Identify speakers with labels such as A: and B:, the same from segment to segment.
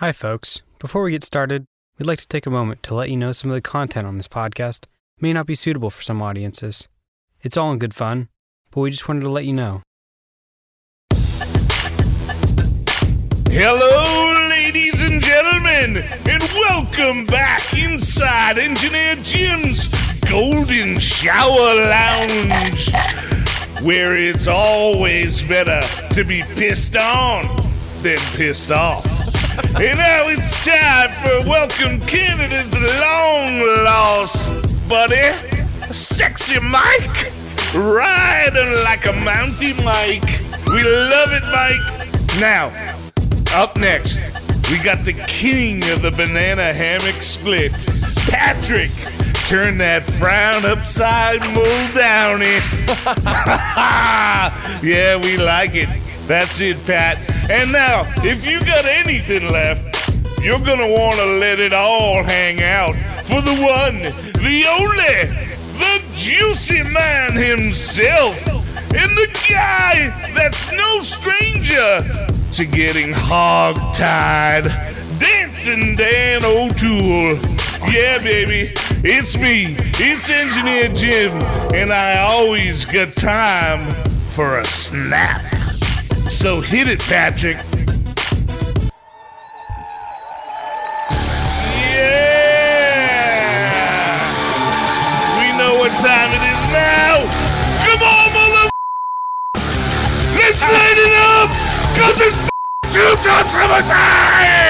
A: Hi, folks. Before we get started, we'd like to take a moment to let you know some of the content on this podcast may not be suitable for some audiences. It's all in good fun, but we just wanted to let you know.
B: Hello, ladies and gentlemen, and welcome back inside Engineer Jim's Golden Shower Lounge, where it's always better to be pissed on than pissed off. And now it's time for Welcome Canada's long lost buddy, Sexy Mike, riding like a Mountie Mike. We love it, Mike. Now, up next, we got the king of the banana hammock split, Patrick. Turn that frown upside mold down it. yeah, we like it. That's it, Pat. And now, if you got anything left, you're gonna wanna let it all hang out for the one, the only, the juicy man himself, and the guy that's no stranger to getting hog-tied. Dancing Dan O'Toole. Yeah, baby, it's me. It's Engineer Jim, and I always got time for a snap. So hit it, Patrick. Yeah! We know what time it is now. Come on, mother. Let's light it up, cause it's tube top summertime.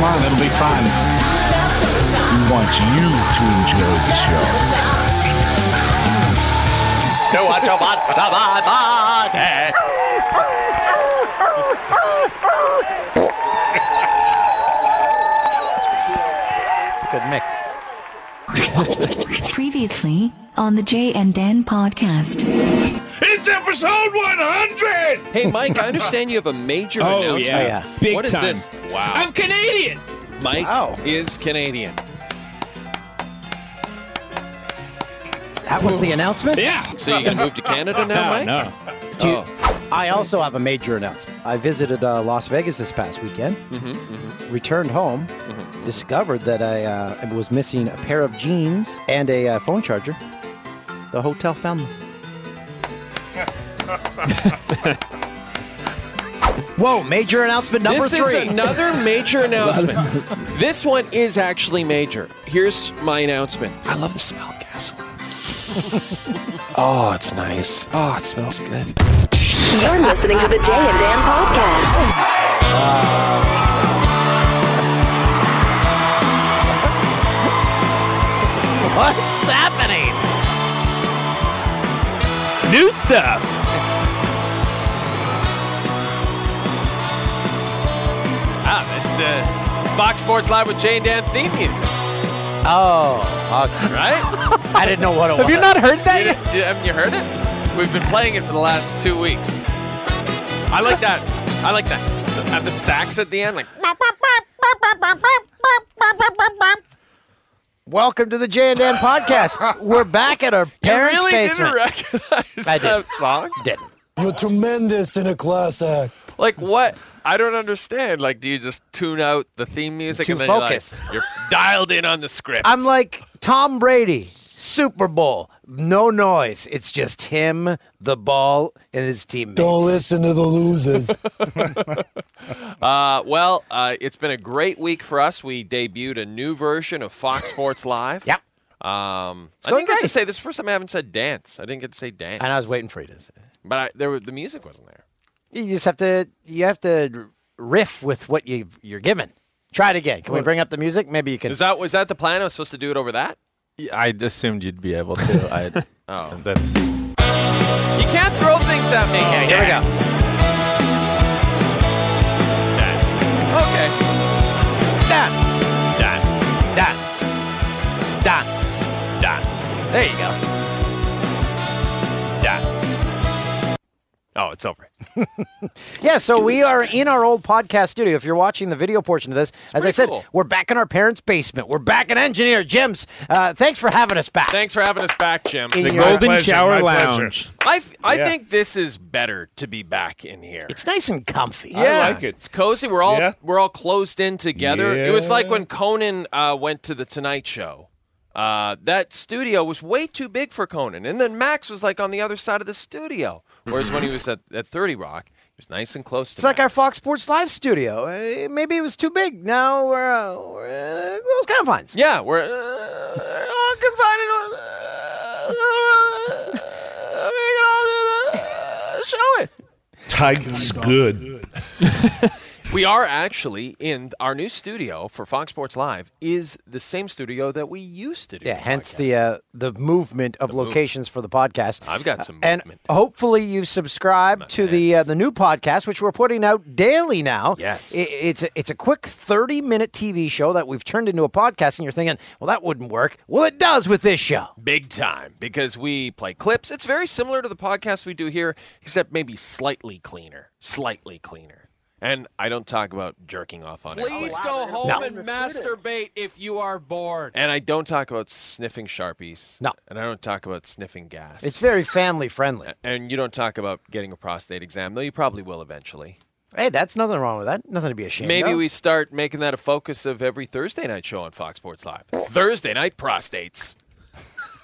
C: Come on, it'll be fun. We want you to enjoy the show.
D: It's a good mix.
E: Previously on the Jay and Dan podcast.
B: It's episode 100.
F: Hey, Mike, I understand you have a major
G: Oh
F: announcement.
G: yeah, oh,
D: yeah.
G: big
F: What is
G: time.
F: this? Wow.
G: I'm Canadian.
F: Mike
D: Wow.
F: is Canadian.
D: That was the announcement?
G: Yeah.
F: So you're gonna move to Canada now, Mike?
G: no.
D: Do you-
F: Oh.
D: I also have a major announcement. I visited uh, Las Vegas this past weekend,
F: Mm-hmm,
D: returned home, discovered that I uh, was missing a pair of jeans and a uh, phone charger. The hotel found them. Whoa, major announcement number
F: This
D: three.
F: is another major announcement. this one is actually major. Here's my announcement. I love the smell of gasoline. oh, it's nice. Oh, it smells good.
H: You're listening to the Jay and Dan podcast.
D: What's happening?
G: New stuff. Ah, it's the Fox Sports Live with Jay and Dan theme music,
D: Oh, okay.
G: right?
D: I didn't know what it was.
G: Have you not heard that
F: You
G: yet?
F: you- haven't you heard it? We've been playing it for the last two weeks. I like that. I like that. At the sax at the end, like.
D: Welcome to the Jay and Dan podcast. We're back at our
F: You
D: parents'
F: really
D: basement.
F: didn't recognize
D: I did.
F: that song?
D: Didn't.
I: You're tremendous in a class act.
F: Like what? I don't understand. Like, do you just tune out the theme music
D: Too
F: and then
D: focused.
F: You're, like, you're dialed in on the script?
D: I'm like Tom Brady, Super Bowl, no noise. It's just him, the ball, and his teammates.
I: Don't listen to the losers.
F: Uh, well, uh, it's been a great week for us. We debuted a new version of Fox Sports Live.
D: Yep.
F: Um, I
D: going
F: didn't get to say this is the first time I haven't said dance. I didn't get to say dance.
D: And I was waiting for you to say. it.
F: but I, there were, the music wasn't there.
D: You just have to. You have to riff with what you you're given. Try it again. Can we bring up the music? Maybe you can.
F: Is that was that the plan? I was supposed to do it over that.
J: I assumed you'd be able to. I,
F: oh,
J: that's.
F: You can't throw things at me.
D: Oh, yeah, here we go. That's. Okay. That's. That's. That's. That's. There you go.
F: It's over.
D: Yeah, so we are in our old podcast studio. If you're watching the video portion of this, as I said,
F: cool.
D: we're back in our parents' basement. We're back in Engineer Jim's. Uh, thanks for having us back.
F: Thanks for having us back, Jim.
D: In
C: The Golden
B: pleasure,
C: Shower
B: my pleasure.
C: Lounge.
F: I, f- I
B: Yeah.
F: think this is better to be back in here.
D: It's nice and comfy.
B: I like it.
F: It's cozy. We're all
B: Yeah.
F: we're all closed in together. It was like when Conan uh, went to the Tonight Show. Uh, that studio was way too big for Conan, and then Max was like on the other side of the studio. Whereas when he was at, at Thirty Rock, he was nice and close to.
D: It's like our Fox Sports Live studio. Uh, maybe it was too big. Now we're, uh, we're in uh, those confines.
F: Yeah, we're uh, all confined. in- Uh, we can all do the show it.
B: Tight's good.
F: We are actually in our new studio for Fox Sports Live. Is the same studio that we used to do.
D: Yeah,
F: the
D: hence
F: podcast.
D: the uh, the movement of locations for the podcast.
F: I've got some
D: and
F: movement.
D: hopefully you've subscribe to the uh, the new podcast, which we're putting out daily now.
F: Yes.
D: I- it's a, it's a quick thirty minute TV show that we've turned into a podcast, and you're thinking, well, that wouldn't work. Well, it does with this show.
F: big time because we play clips. It's very similar to the podcast we do here, except maybe slightly cleaner. Slightly cleaner. And I don't talk about jerking off on it.
G: Please go home and masturbate if you are bored.
F: And I don't talk about sniffing Sharpies.
D: No.
F: And I don't talk about sniffing gas.
D: It's very family friendly.
F: and you don't talk about getting a prostate exam, though you probably will eventually.
D: Hey, that's nothing wrong with that. Nothing to be ashamed
F: Maybe
D: of.
F: Maybe we start making that a focus of every Thursday night show on Fox Sports Live. Thursday night prostates.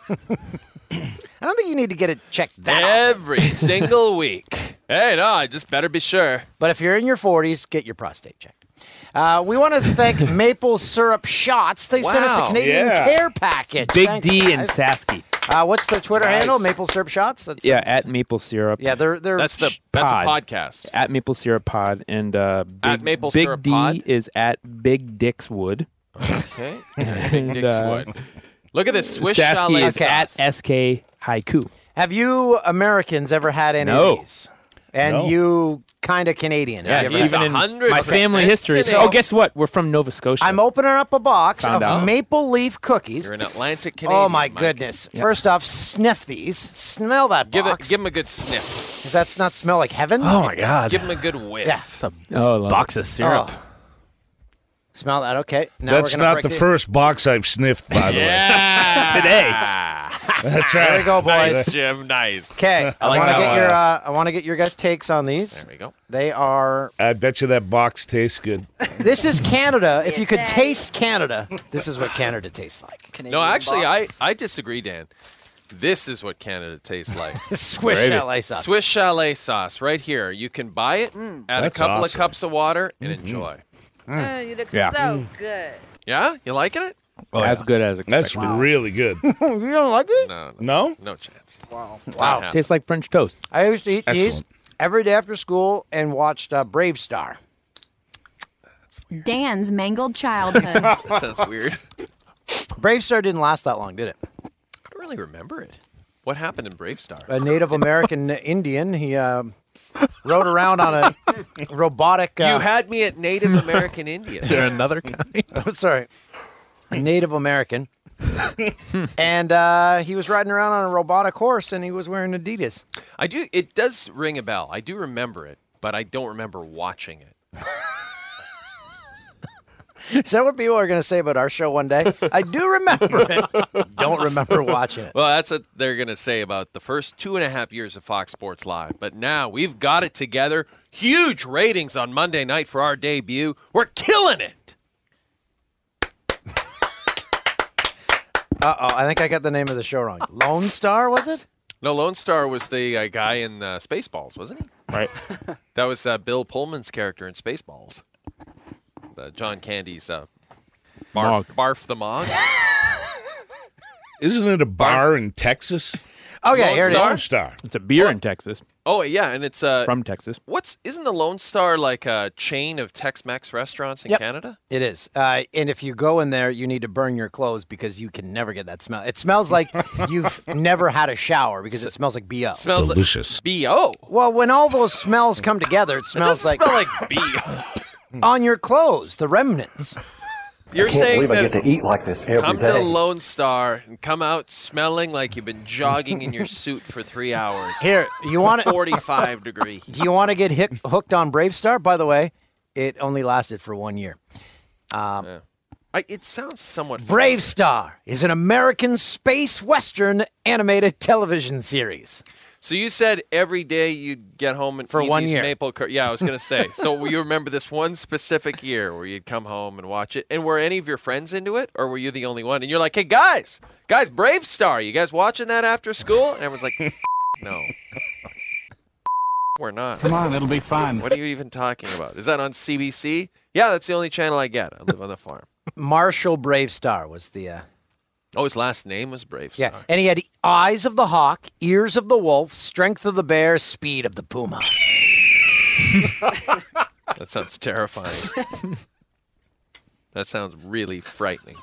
D: I don't think you need to get it checked that often.
F: Every single week. Hey, no, I just better be sure.
D: But if you're in your 40s, get your prostate checked. Uh, we want to thank Maple Syrup Shots. They sent us a
F: Wow,
D: Canadian
B: yeah.
D: care package.
J: Big
D: Thanks,
J: D and
D: guys.
J: Sasky.
D: Uh, what's their Twitter
F: Nice.
D: handle? Maple Syrup Shots. That's
J: Yeah, at Maple Syrup.
D: yeah. They're they're
F: That's the
D: sh-
F: that's
J: pod.
F: a podcast.
J: At Maple Syrup Pod and uh, Big,
F: At Maple
J: Big
F: Syrup
J: D
F: Pod?
J: is at Big Dix Wood.
F: Okay.
J: And,
F: Dick's
J: uh,
F: Wood. Look at this Swiss
J: Sasky
F: chalet
J: is at. SK Haiku.
D: Have you Americans ever had any
J: No.
D: of these? And
B: No.
D: you kind of Canadian.
J: Yeah,
D: Have you ever
F: he's
J: even in
F: hundred
J: my family history. So,
F: Canadian.
J: oh, guess what? We're from Nova Scotia.
D: I'm opening up a box
J: Found
D: of
J: out.
D: maple leaf cookies.
F: You're an Atlantic Canadian.
D: Oh my
F: Mike.
D: goodness! First off, sniff these. Smell that
F: Give it.
D: box.
F: Give him a good sniff.
D: Does that not smell like heaven?
J: oh my god!
F: Give him a good whiff.
D: Yeah.
J: oh, I love
C: Box
J: it.
C: of syrup.
D: Oh. Smell that? Okay. Now
B: That's
D: we're gonna
B: not
D: break
B: the first box I've sniffed, by the way.
F: Yeah.
J: Today.
B: That's right.
D: There we go, boys.
F: Nice, Jim. Nice.
D: Okay, I,
F: like
D: want to
F: that
D: get
F: one.
D: your uh, I want to get your guys' takes on these.
F: There we go.
D: They are.
B: I bet you that box tastes good.
D: This is Canada. If you could taste Canada, this is what Canada tastes like.
F: No, actually, I I disagree, Dan. This is what Canada tastes like.
D: Swiss
J: Gravy.
D: chalet sauce.
F: Swiss chalet sauce, right here. You can buy it, add a
B: That's
F: couple of
B: awesome.
F: cups of water, and enjoy.
K: Oh, you look
J: Yeah.
K: so good.
F: Yeah, you liking it?
J: Oh, as good as it.
B: That's
J: expected.
B: really good.
D: you don't like it?
F: No, no,
B: No?
F: no chance.
K: Wow.
F: Wow.
J: Tastes like French toast.
D: I used to eat these
B: Excellent.
D: every day after school and watched uh, Bravestar.
L: Dan's mangled childhood.
F: That sounds weird.
D: Bravestar didn't last that long, did it?
F: I don't really remember it. What happened in Bravestar?
D: A Native American Indian. He uh, rode around on a robotic.
F: you
D: Uh,
F: had me at Native American Indian.
C: Is there another kind?
D: I'm sorry, Native American, and uh, he was riding around on a robotic horse, and he was wearing Adidas.
F: I do. It does ring a bell. I do remember it, but I don't remember watching it.
D: Is that what people are going to say about our show one day? I do remember it. Don't remember watching it.
F: Well, that's what they're going to say about the first two and a half years of Fox Sports Live. But now we've got it together. Huge ratings on Monday night for our debut. We're killing it.
D: Uh oh, I think I got the name of the show wrong. Lone Star, was it?
F: No, Lone Star was the uh, guy in uh, Spaceballs, wasn't he?
J: Right.
F: That was uh, Bill Pullman's character in Spaceballs. The John Candy's uh, barf, barf the Mog.
B: Isn't it a bar in Texas?
D: Okay,
F: Lone
D: here it
F: Star?
D: is.
B: Lone Star.
J: It's a beer in Texas.
F: Oh yeah, and it's uh,
J: From Texas.
F: what's isn't the Lone Star like a chain of Tex-Mex restaurants in
D: Yep.
F: Canada?
D: It is. Uh, and if you go in there, you need to burn your clothes because you can never get that smell. It smells like you've never had a shower because it smells like BO.
F: Smells
B: Delicious.
F: like bo.
D: Well, when all those smells come together, it
F: It
D: smells
F: doesn't
D: like
F: smell like bo.
D: On your clothes, the remnants.
F: You're
L: can't
F: saying
L: believe I
F: that
L: get to eat like this every
F: come
L: day.
F: to Lone Star and come out smelling like you've been jogging in your suit for three hours.
D: Here, you want to
F: 45 degree.
D: Do you want to get hit, hooked on Bravestar? By the way, it only lasted for one year. Um,
F: I, it sounds somewhat.
D: Bravestar is an American space western animated television series.
F: So you said every day you'd get home and
D: For
F: eat
D: one
F: these
D: year.
F: maple. Cur- yeah, I was gonna say. so you remember this one specific year where you'd come home and watch it, and were any of your friends into it, or were you the only one? And you're like, hey guys, guys, Bravestar, you guys watching that after school? And everyone's like, no. We're not.
M: Come on, it'll be fun.
F: What are you even talking about? Is that on CBC? Yeah, that's the only channel I get. I live on the farm.
D: Marshall Bravestar was the. Uh,
F: Oh, his last name was Bravestar.
D: yeah, and he had eyes of the hawk, ears of the wolf, strength of the bear, speed of the puma.
F: That sounds terrifying. that sounds really frightening.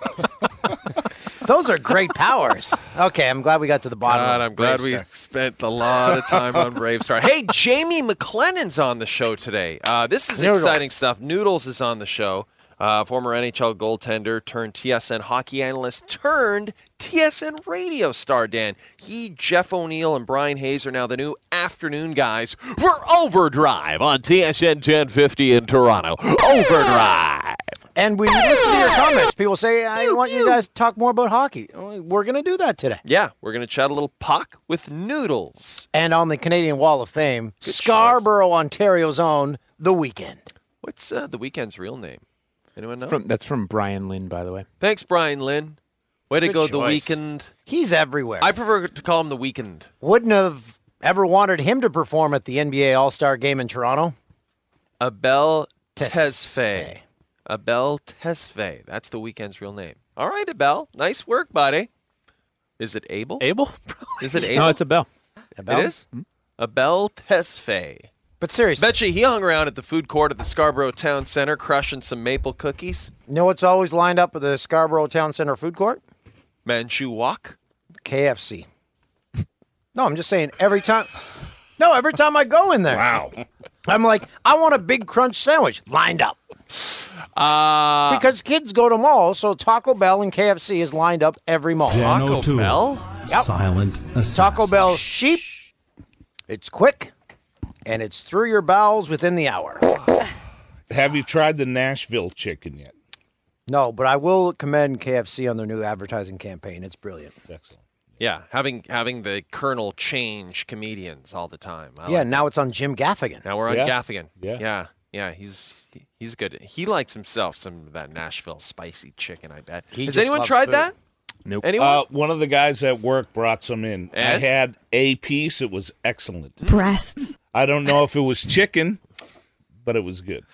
D: Those are great powers. Okay, I'm glad we got to the bottom.
F: God, I'm glad
D: Brave
F: we
D: Star.
F: spent a lot of time on Brave Star. Hey, Jamie McLennan's on the show today. Uh, this is
D: Noodle.
F: exciting stuff. Noodles is on the show. Uh, former NHL goaltender turned TSN hockey analyst turned TSN radio star, Dan. He, Jeff O'Neill, and Brian Hayes are now the new afternoon guys for Overdrive on TSN 1050 in Toronto. Overdrive.
D: And we listen to your comments. People say, I want you guys to talk more about hockey. We're going to do that today.
F: Yeah, we're going to chat a little puck with Noodles.
D: And on the Canadian Wall of Fame, Scarborough, Ontario's own, The Weeknd.
F: What's uh, the Weeknd's real name? Anyone know?
J: From, that's from Brian Lynn, by the way.
F: Thanks, Brian Lynn. Way to
D: Good
F: go, the
D: choice.
F: Weeknd.
D: He's everywhere.
F: I prefer to call him the Weeknd.
D: Wouldn't have ever wanted him to perform at the NBA All Star game in Toronto.
F: Abel
D: Tesfaye.
F: Tesfaye. Abel Tesfaye. That's the Weeknd's real name. All right, Abel. Nice work, buddy. Is it Abel?
J: Abel?
F: Is it Abel?
J: No, it's a bell.
D: Abel?
F: It is? Mm-hmm. Abel Tesfaye.
D: But seriously,
F: Bet you he hung around at the food court at the Scarborough Town Center crushing some maple cookies.
D: you know what's always lined up at the Scarborough Town Center food court?
F: Manchu Wok.
D: KFC. No, I'm just saying every time. No, every time I go in there.
B: Wow.
D: I'm like, I want a big crunch sandwich lined up.
F: Uh,
D: because kids go to malls, so Taco Bell and KFC is lined up every mall.
F: Taco Bell?
D: Yep.
N: Silent
D: Taco Bell's cheap, it's quick, and it's through your bowels within the hour.
B: Have you tried the Nashville chicken yet?
D: No, but I will commend KFC on their new advertising campaign. It's brilliant.
B: Excellent.
F: Yeah, having having the Colonel change comedians all the time. I
D: yeah,
F: like
D: now it's on Jim Gaffigan.
F: Now we're on
B: Yeah.
F: Gaffigan.
B: Yeah.
F: yeah, yeah. He's he's good. He likes himself some of that Nashville spicy chicken. I bet.
D: He
F: Has anyone tried
D: food.
F: that?
J: Nope.
F: Anyone?
B: Uh, one of the guys at work brought some in. I had a piece. It was excellent.
E: Breasts.
B: I don't know if it was chicken, but it was good.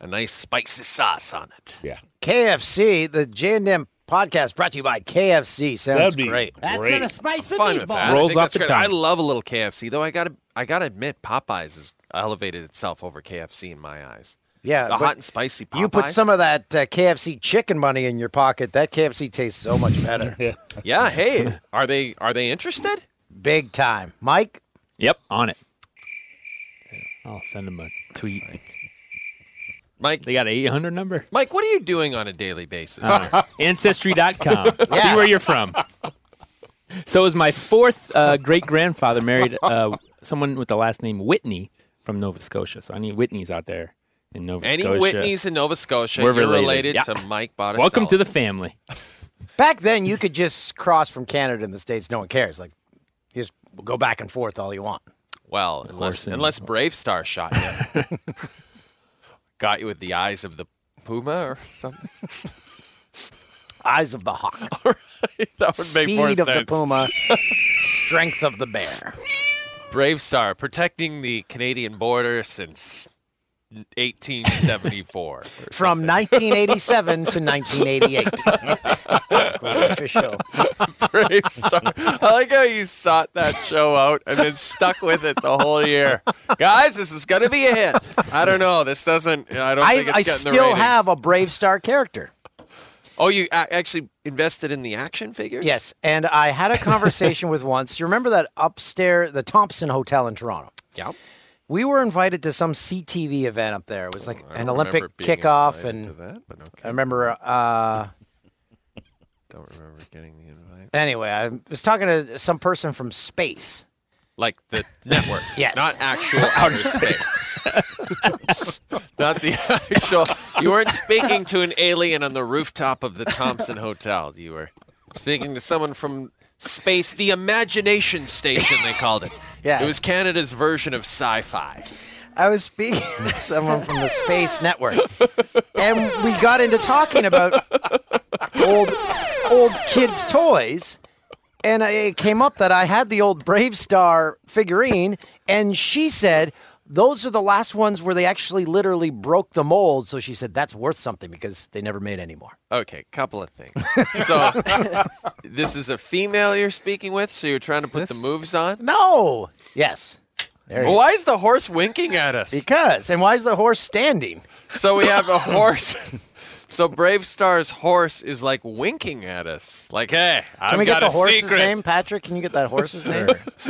F: a nice spicy sauce on it.
B: Yeah.
D: KFC, the J and M podcast brought to you by KFC. Sounds
B: That'd be
D: great.
B: great.
K: spicy
F: Fine with that. I
J: Rolls off the
F: great.
J: tongue.
F: I love a little KFC though. I gotta I gotta admit, Popeyes has elevated itself over KFC in my eyes.
D: Yeah,
F: the hot and spicy Popeyes.
D: You put some of that uh, KFC chicken money in your pocket. That KFC tastes so much better.
B: Yeah.
F: Yeah. Hey, are they are they interested?
D: Big time. Mike,
J: Yep, on it. I'll send them a tweet.
F: Mike,
J: They got an 800 number.
F: Mike, what are you doing on a daily basis?
J: Ancestry.com. See where you're from. So is my fourth uh, great grandfather married uh, someone with the last name Whitney from Nova Scotia. So any Whitneys out there in Nova
F: Any
J: Scotia?
F: Whitneys in Nova Scotia?
J: We're
F: you're
J: related.
F: related,
J: Yeah.
F: to Mike Botticelli.
J: Welcome to the family.
D: back then you could just cross from Canada and the States. No one cares. Like, you just go back and forth all you want.
F: Well, unless
J: course,
F: unless Bravestar shot you, got you with the eyes of the puma or something.
D: Eyes of the hawk,
F: that would make more
D: speed of the puma, strength of the bear.
F: Bravestar protecting the Canadian border since 1874.
D: From 1987 to 1988. Official.
F: Bravestar. I like how you sought that show out and then stuck with it the whole year. Guys, this is going to be a hit. I don't know. This doesn't. I don't
D: I,
F: think it's
D: I
F: getting the
D: still have a Bravestar character.
F: Oh, you actually invested in the action figure?
D: Yes, and I had a conversation with once. You remember that upstairs, the Thompson Hotel in Toronto?
F: Yeah.
D: We were invited to some CTV event up there. It was like
F: I
D: an Olympic kickoff, and
F: that, okay.
D: I remember. Uh,
F: Don't remember getting the invite.
D: anyway, I was talking to some person from space.
F: Like the network.
D: Yes.
F: Not actual outer space. Not the actual. You weren't speaking to an alien on the rooftop of the Thompson Hotel. You were speaking to someone from space, the Imagination Station, they called it.
D: yeah
F: It was Canada's version of sci fi.
D: I was speaking to someone from the Space Network, and we got into talking about old old kids' toys. And it came up that I had the old Bravestar figurine, and she said those are the last ones where they actually literally broke the mold. So she said that's worth something because they never made any more.
F: Okay, couple of things. So, this is a female you're speaking with, so you're trying to put the moves on?
D: No. Yes. There
F: Well, why is the horse winking at us?
D: Because. And why is the horse standing?
F: So we have a horse. So Bravestar's horse is like winking at us, like, "Hey, I've
D: Can we
F: got
D: get the horse's
F: secret."
D: name, Patrick? Can you get that horse's name?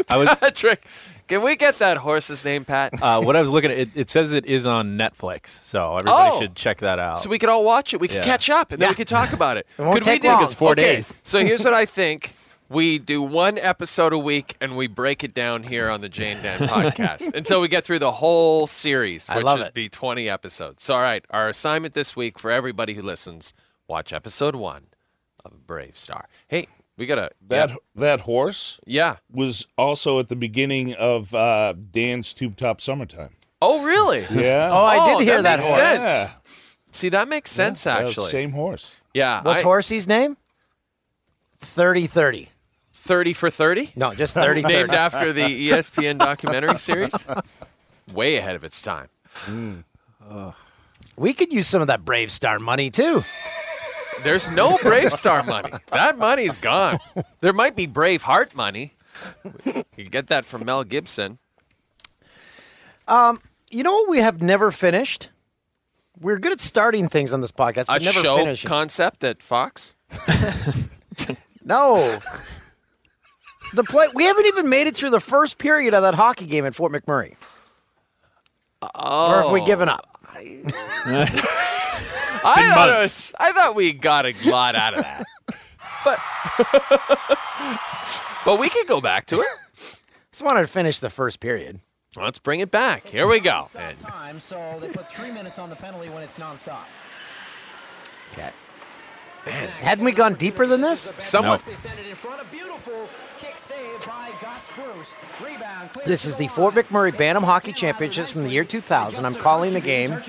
J: I was
F: Patrick, can we get that horse's name, Pat?
J: uh, what I was looking at. It, it says it is on Netflix, so everybody
F: Oh.
J: should check that out.
F: So we could all watch it. We could
J: Yeah.
F: catch up, and then
D: Yeah.
F: we could talk about it.
D: It won't
F: could
D: take
F: we do?
D: long.
J: It's four
F: okay,
J: days.
F: So here's what I think: we do one episode a week, and we break it down here on the Jane Dan podcast until we get through the whole series,
D: I
F: which
D: love
F: would
D: it.
F: be 20 episodes. So, all right, our assignment this week for everybody who listens: watch episode one of Bravestar. Hey, we gotta
B: That
F: yeah,
B: that horse
F: yeah.
B: was also at the beginning of uh, Dan's Tube Top Summertime.
F: Oh, really?
B: Yeah.
D: Oh, I
F: Oh,
D: did hear that,
F: makes
D: horse.
B: Yeah.
F: See, that makes sense
B: That was
F: actually.
B: Same horse.
F: Yeah,
D: What's
F: I-
D: horsey's name? 30 30.
F: 30 for 30?
D: No, just 30
F: Named
D: 30.
F: after the ESPN documentary series? Way ahead of its time.
D: We could use some of that Bravestar money too.
F: There's no Bravestar money. That money's gone. There might be Braveheart money. You can get that from Mel Gibson.
D: Um, You know what we have never finished? We're good at starting things on this podcast,
F: A
D: but never
F: show
D: finishing.
F: concept at Fox.
D: no. The play we haven't even made it through the first period of that hockey game at Fort McMurray.
F: Oh.
D: Or have we given up?
F: I thought, it
J: months.
F: was, I thought we got a lot out of that. But, but we could go back to it.
D: Just wanted to finish the first period.
F: Let's bring it back. Here we go. And
L: time, so they put three minutes on the penalty when it's nonstop.
D: Okay. Man, hadn't we gone deeper than this?
F: someone,
L: They
D: This is the. Fort McMurray Bantam Hockey Championships from the year 2000. I'm calling the game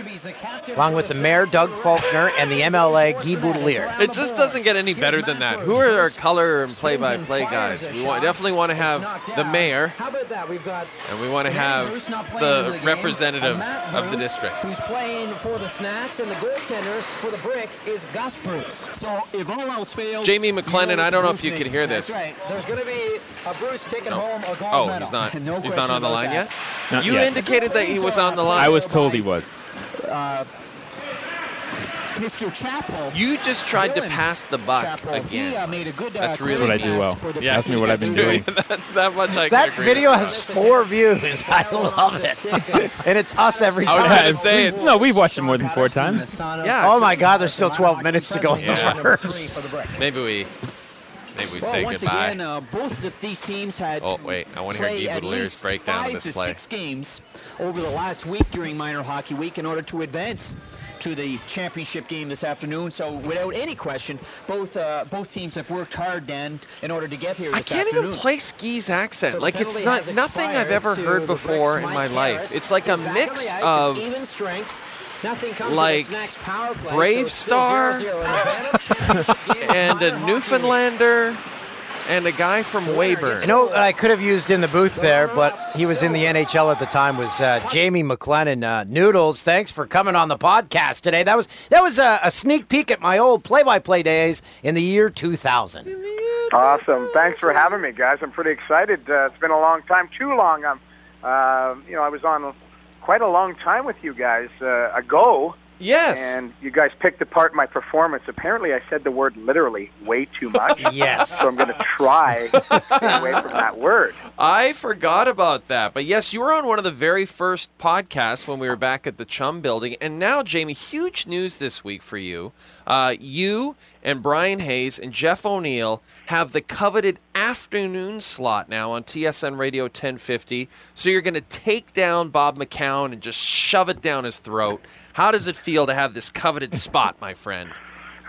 D: along with the mayor, Doug Faulkner, and the MLA, Guy Boutilier.
F: It just doesn't get any better than that. Who are our color and play-by-play guys? We want, definitely want to have the mayor,
L: How about that? We've got
F: and we want to have
L: Bruce not playing
F: the
L: in
F: representative of the district.
L: Who's playing for the Snacks, and the goaltender for the Brick is Gus Bruce. So if all else fails,
F: Jamie
L: you
F: McLennan, I don't know if you can
L: needs.
F: hear
L: That's
F: this.
L: right. There's going to be a Bruce taking
F: No.
L: home a gold
F: Oh,
L: medal.
F: he's not.
L: No
F: he's not on the line
L: that.
F: yet.
J: Not
F: you
J: yet.
F: indicated that he was on the line.
J: I was told he was.
L: Mr. Chappell.
F: You just tried to pass the buck
L: Chappell, He uh,
F: again.
L: made a good. Uh,
F: That's really-
J: what I do well.
L: pass
F: Yeah,
J: Ask me what I've been doing.
F: That's that much I
D: That
F: agree
D: video
F: with.
D: has four views. I love it. And it's us every
F: I was
D: time.
F: gonna say it's
J: No, we've watched it more than four times.
F: yeah.
D: Oh my God, there's still 12 minutes to go in the
F: Yeah.
D: first.
F: Maybe we maybe we
L: Well,
F: say
L: once
F: goodbye.
L: again, uh, both of these teams had
F: Oh, wait, I wanna hear
L: play
F: Guy
L: at
F: Boutilier's
L: least
F: breakdown of
L: five
F: this
L: to
F: play.
L: Six games over the last week during minor hockey week in order to advance to the championship game this afternoon. So, without any question, both uh, both teams have worked hard, Dan, in order to get here.
F: I can't
L: afternoon.
F: even play Ski's accent.
L: So
F: like it's not nothing I've ever heard before in my
L: Mike
F: life. It's like a
L: He's back on the
F: mix of
L: even strength. Nothing comes
F: like
L: of the Snacks power play,
F: Brave
L: so it's still
F: Star
L: 0-0 in the Bantam Championship game of
F: and a. Newfoundlander and a guy from Weyburn.
D: You know what I could have used in the booth there, but he was in the NHL at the time. Was uh, Jamie McLennan? Uh, Noodles, thanks for coming on the podcast today. That was that was a, a sneak peek at my old play-by-play days in the year 2000.
M: Awesome. Thanks for having me, guys. I'm pretty excited. Uh, it's been a long time, too long. I'm, uh, you know, I was on quite a long time with you guys uh, ago.
F: Yes.
M: And you guys picked apart my performance. Apparently, I said the word literally way too much.
D: Yes.
M: So I'm going to try to stay away from that word.
F: I forgot about that. But yes, you were on one of the very first podcasts when we were back at the Chum building. And now, Jamie, huge news this week for you. Uh, you and Brian Hayes and Jeff O'Neill have the coveted afternoon slot now on TSN Radio 1050. So you're going to take down Bob McCown and just shove it down his throat. How does it feel to have this coveted spot, my friend?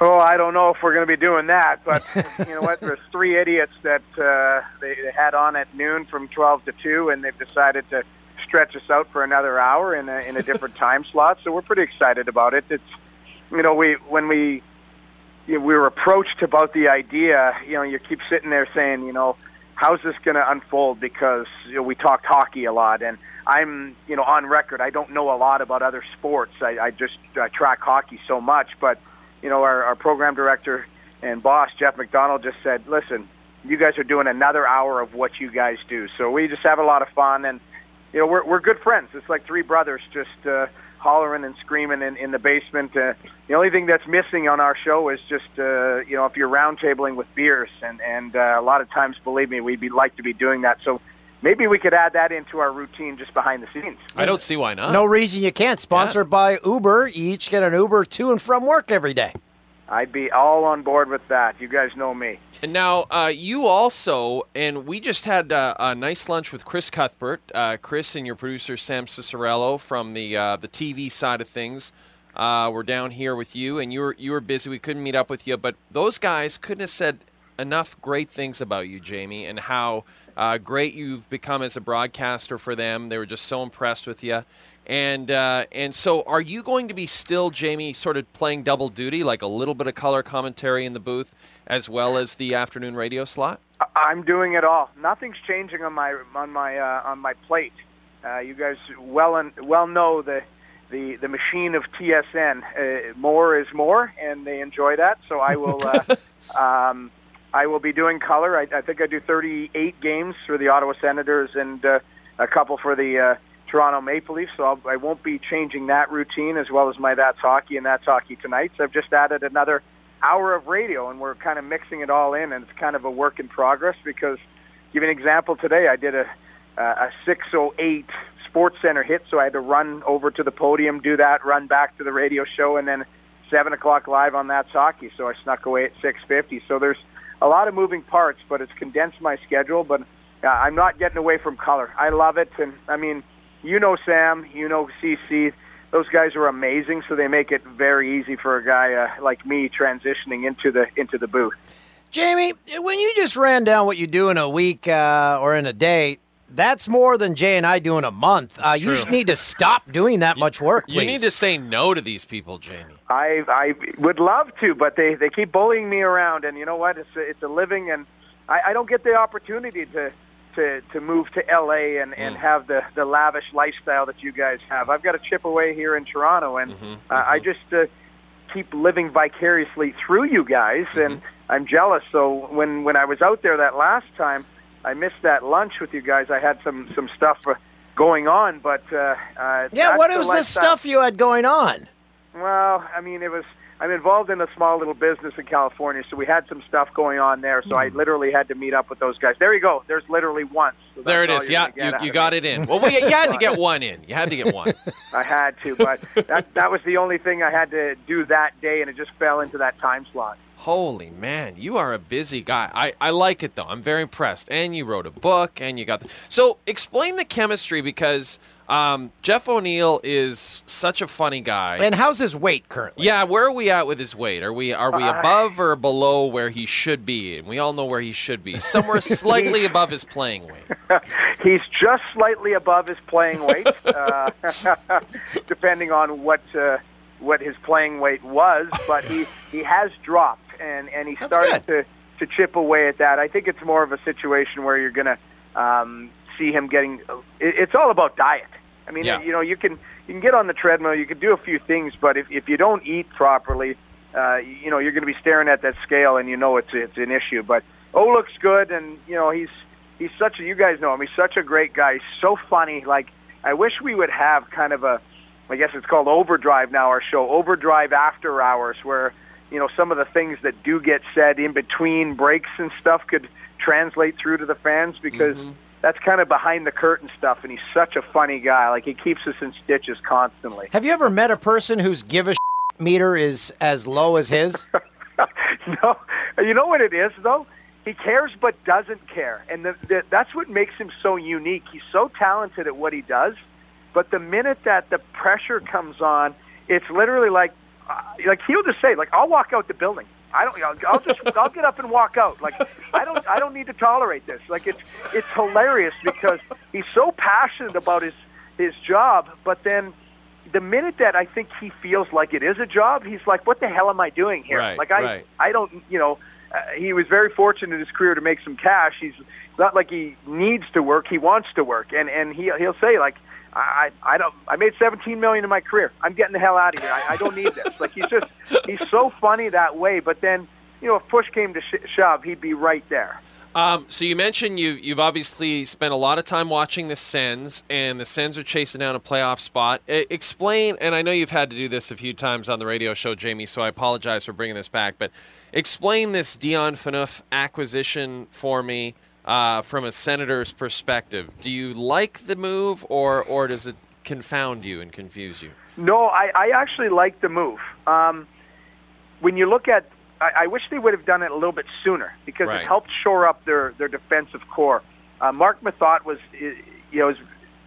M: Oh, I don't know if we're going to be doing that, but you know what? There's three idiots that uh, they, they had on at noon from 12 to 2, and they've decided to stretch us out for another hour in a, in a different time slot. So we're pretty excited about it. It's you know we when we you know, we were approached about the idea, you know, you keep sitting there saying, you know, how's this going to unfold? Because you know, we talked hockey a lot, and I'm, you know, on record. I don't know a lot about other sports. I, I just uh, track hockey so much. But, you know, our, our program director and boss Jeff McDonald just said, listen, you guys are doing another hour of what you guys do. So we just have a lot of fun, and you know, we're we're good friends. It's like three brothers just. Uh, hollering and screaming in, in the basement. Uh, the only thing that's missing on our show is just uh, you know if you're roundtabling with beers, and and uh, a lot of times, believe me, we'd be like to be doing that. So maybe we could add that into our routine just behind the scenes.
F: I don't see why not.
D: No reason you can't. Sponsored by Uber. You each get an Uber to and from work every day.
M: I'd be all on board with that. You guys know me.
F: And now uh, you also, and we just had uh, a nice lunch with Chris Cuthbert, uh, Chris and your producer Sam Cicerello from the uh, the TV side of things. Uh, we're down here with you, and you were you were busy. We couldn't meet up with you, but those guys couldn't have said enough great things about you, Jamie, and how great you've become as a broadcaster for them. They were just so impressed with you. And uh, and so, are you going to be still, Jamie, sort of playing double duty, like a little bit of color commentary in the booth, as well as the afternoon radio slot?
M: I'm doing it all. Nothing's changing on my on my uh, on my plate. Uh, you guys well and well know the the the machine of TSN. Uh, more is more, and they enjoy that. So I will. Uh, um, I will be doing color. I, I think I do 38 games for the Ottawa Senators and uh, a couple for the uh, Toronto Maple Leafs, so I'll, I won't be changing that routine as well as my That's Hockey and That's Hockey Tonight. So I've just added another hour of radio, and we're kind of mixing it all in, and it's kind of a work in progress because, give an example, today I did a, a 608 Sports Center hit, so I had to run over to the podium, do that, run back to the radio show, and then 7 o'clock live on That's Hockey, so I snuck away at 6.50. So there's a lot of moving parts, but it's condensed my schedule, but uh, I'm not getting away from color. I love it, and I mean – you know Sam, you know CC. Those guys are amazing, so they make it very easy for a guy uh, like me transitioning into the into the booth.
D: Jamie, when you just ran down what you do in a week uh, or in a day, that's more than Jay and I do in a month. Uh, you
F: true.
D: need to stop doing that much work.
F: You need to say no to these people, Jamie.
M: I I would love to, but they they keep bullying me around, and you know what? It's a, it's a living, and I, I don't get the opportunity to to to move to LA and and have the the lavish lifestyle that you guys have. I've got to chip away here in Toronto, and uh, I just uh, keep living vicariously through you guys, and I'm jealous. So when when I was out there that last time, I missed that lunch with you guys. I had some some stuff uh, going on, but uh, uh,
D: Yeah, what was the stuff you had going on?
M: Well, I mean, it was. I'm involved in a small little business in California, so we had some stuff going on there. So I hmm. literally had to meet up with those guys. There you go. There's literally once. So
F: There it is.
M: all
F: Yeah, you, you got
M: me.
F: it in. Well, we, you had to get one in. You had to get one.
M: I had to, but that that was the only thing I had to do that day, and it just fell into that time slot.
F: Holy man, you are a busy guy. I, I like it though. I'm very impressed. And you wrote a book, and you got the. So explain the chemistry because um, Jeff O'Neill is such a funny guy.
D: And how's his weight currently?
F: yeah, where are we at with his weight? Are we are we
M: Uh,
F: above or below where he should be? And we all know where he should be. Somewhere slightly above his playing weight.
M: He's just slightly above his playing weight, uh, depending on what uh, what his playing weight was. But he he has dropped, and and he started to to chip away at that. I think it's more of a situation where you're going to um, see him getting. It's all about diet. I mean,
F: Yeah.
M: you know, you can you can get on the treadmill, you can do a few things, but if if you don't eat properly, uh, you know, you're going to be staring at that scale, and you know it's it's an issue. But O looks good, and you know he's he's such a you guys know him. He's such a great guy. He's so funny. Like I wish we would have kind of a I guess it's called Overdrive now. Our show Overdrive After Hours, where you know some of the things that do get said in between breaks and stuff could translate through to the fans because that's kind of behind the curtain stuff. And he's such a funny guy. Like he keeps us in stitches constantly.
D: Have you ever met a person whose give a shit meter is as low as his?
M: no, you know what it is though. He cares but doesn't care, and the, the, that's what makes him so unique. He's so talented at what he does, but the minute that the pressure comes on, it's literally like, uh, like he'll just say, like, "I'll walk out the building. I don't. I'll, I'll just. I'll get up and walk out. Like, I don't. I don't need to tolerate this. Like, it's it's hilarious because he's so passionate about his his job, but then the minute that I think he feels like it is a job, he's like, "What the hell am I doing here?"
F: Right,
M: like I,
F: right.
M: I don't, you know, uh, he was very fortunate in his career to make some cash. He's not like he needs to work; he wants to work, and and he he'll say like, "I I don't. I made 17 million in my career. I'm getting the hell out of here. I, I don't need this." like he's just he's so funny that way. But then, you know, if push came to sh- shove, he'd be right there.
F: Um, so you mentioned you you've obviously spent a lot of time watching the Sens, and the Sens are chasing down a playoff spot. E- explain, and I know you've had to do this a few times on the radio show, Jamie. So I apologize for bringing this back, but explain this Dion Phaneuf acquisition for me uh, from a Senator's perspective. Do you like the move, or or does it confound you and confuse you?
M: No, I, I actually like the move. Um, when you look at, I, I wish they would have done it a little bit sooner because
F: Right.
M: it helped shore up their their defensive corps. Uh, Marc Methot was, you know, was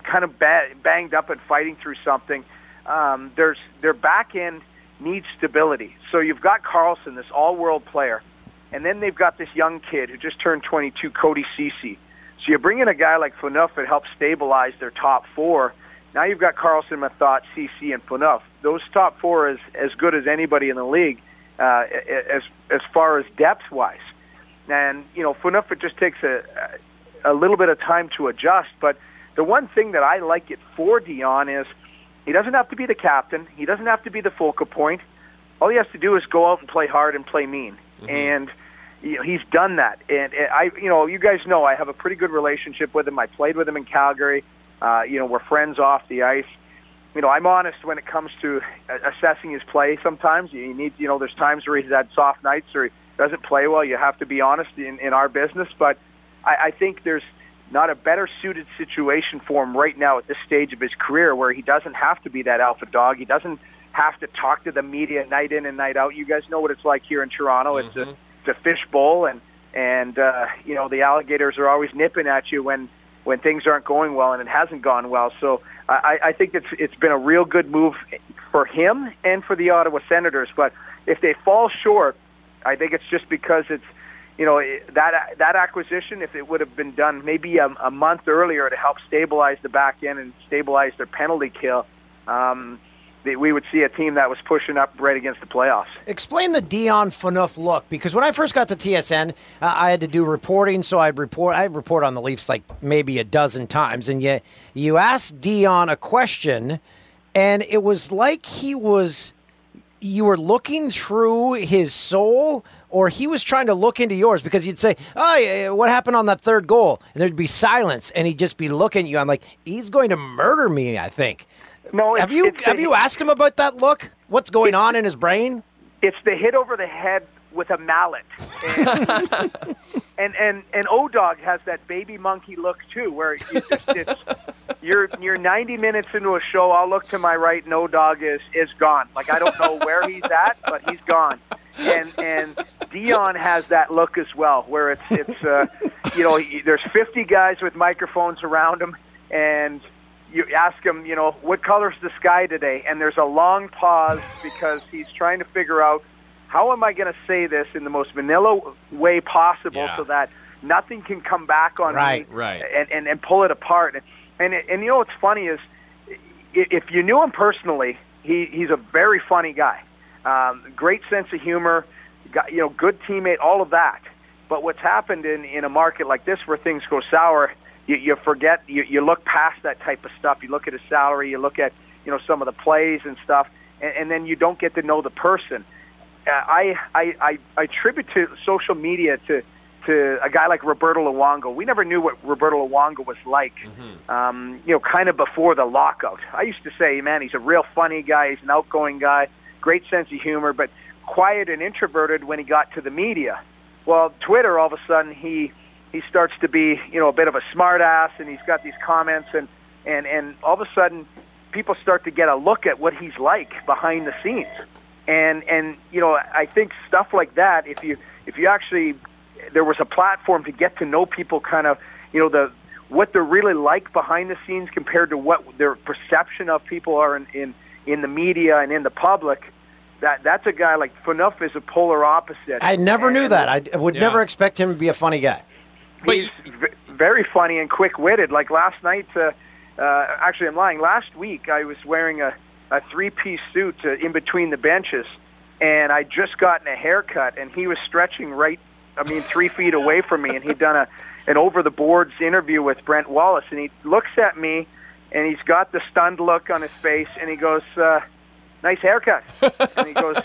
M: kind of ba- banged up and fighting through something. Um, there's their back end needs stability. So you've got Karlsson, this all-world player, and then they've got this young kid who just turned 22, Cody Ceci. So you bring in a guy like Phaneuf that helps stabilize their top four. Now you've got Karlsson, Methot, Ceci, and Phaneuf. Those top four is as good as anybody in the league uh, as as far as depth wise. And you know, Phaneuf it just takes a a little bit of time to adjust. But the one thing that I like it for Dion is he doesn't have to be the captain. He doesn't have to be the focal point. All he has to do is go out and play hard and play mean. And you know, he's done that. And and I, you know, you guys know I have a pretty good relationship with him. I played with him in Calgary. Uh, you know, we're friends off the ice. You know, I'm honest when it comes to assessing his play. Sometimes you need, you know, there's times where he's had soft nights or he doesn't play well. You have to be honest in, in our business. But I, I think there's not a better suited situation for him right now at this stage of his career where he doesn't have to be that alpha dog. He doesn't have to talk to the media night in and night out. You guys know what it's like here in Toronto. It's a it's a fishbowl, and and uh, you know the alligators are always nipping at you when when things aren't going well, and it hasn't gone well. So I, I think it's it's been a real good move for him and for the Ottawa Senators. But if they fall short, I think it's just because it's you know that that acquisition. If it would have been done maybe a, a month earlier to help stabilize the back end and stabilize their penalty kill. Um, we would see a team that was pushing up right against the playoffs.
D: Explain the Dion Phaneuf look because when I first got to TSN, uh, I had to do reporting, so I'd report. I report on the Leafs like maybe a dozen times, and yet you asked Dion a question, and it was like he was. You were looking through his soul, or he was trying to look into yours because you'd say, "Oh, what happened on that third goal?" And there'd be silence, and he'd just be looking at you. I'm like, "He's going to murder me." I think.
M: No,
D: have you have you asked him about that look? What's going on in his brain?
M: It's the hit over the head with a mallet. And and and, and O Dog has that baby monkey look too, where you just, it's, you're you're 90 minutes into a show. I'll look to my right, and O Dog is is gone. Like I don't know where he's at, but he's gone. And and Dion has that look as well, where it's it's uh, you know he, there's 50 guys with microphones around him, and you ask him, you know, what color's the sky today? And there's a long pause because he's trying to figure out how am I going to say this in the most vanilla way possible
F: Yeah.
M: so that nothing can come back on
F: Right,
M: me
F: right.
M: and, and, and pull it apart. And, and, and you know what's funny is if you knew him personally, he, he's a very funny guy. Um, great sense of humor, got, you know, good teammate, all of that. But what's happened in, in a market like this where things go sour, you, you forget, you, you look past that type of stuff. You look at his salary, you look at, you know, some of the plays and stuff, and, and then you don't get to know the person. Uh, I, I, I, I attribute to social media to, to a guy like Roberto Luongo. We never knew what Roberto Luongo was like, um, you know, kind of before the lockout. I used to say, man, he's a real funny guy. He's an outgoing guy, great sense of humor, but quiet and introverted when he got to the media. Well, Twitter, all of a sudden, he he starts to be, you know, a bit of a smartass, and he's got these comments, and and and all of a sudden, people start to get a look at what he's like behind the scenes, and and you know, I think stuff like that. If you if you actually there was a platform to get to know people, kind of, you know, the what they're really like behind the scenes compared to what their perception of people are in in, in the media and in the public. That that's a guy like Phaneuf is a polar opposite.
D: I never knew that. I would
M: Yeah.
D: never expect him to be a funny guy.
M: He's v- very funny and quick-witted. Like last night, uh, uh, actually, I'm lying. Last week, I was wearing a, a three-piece suit uh, in between the benches, and I just gotten a haircut, and he was stretching right, I mean, three feet away from me, and he'd done a an over-the-boards interview with Brent Wallace, and he looks at me, and he's got the stunned look on his face, and he goes, uh, "Nice haircut," and he goes.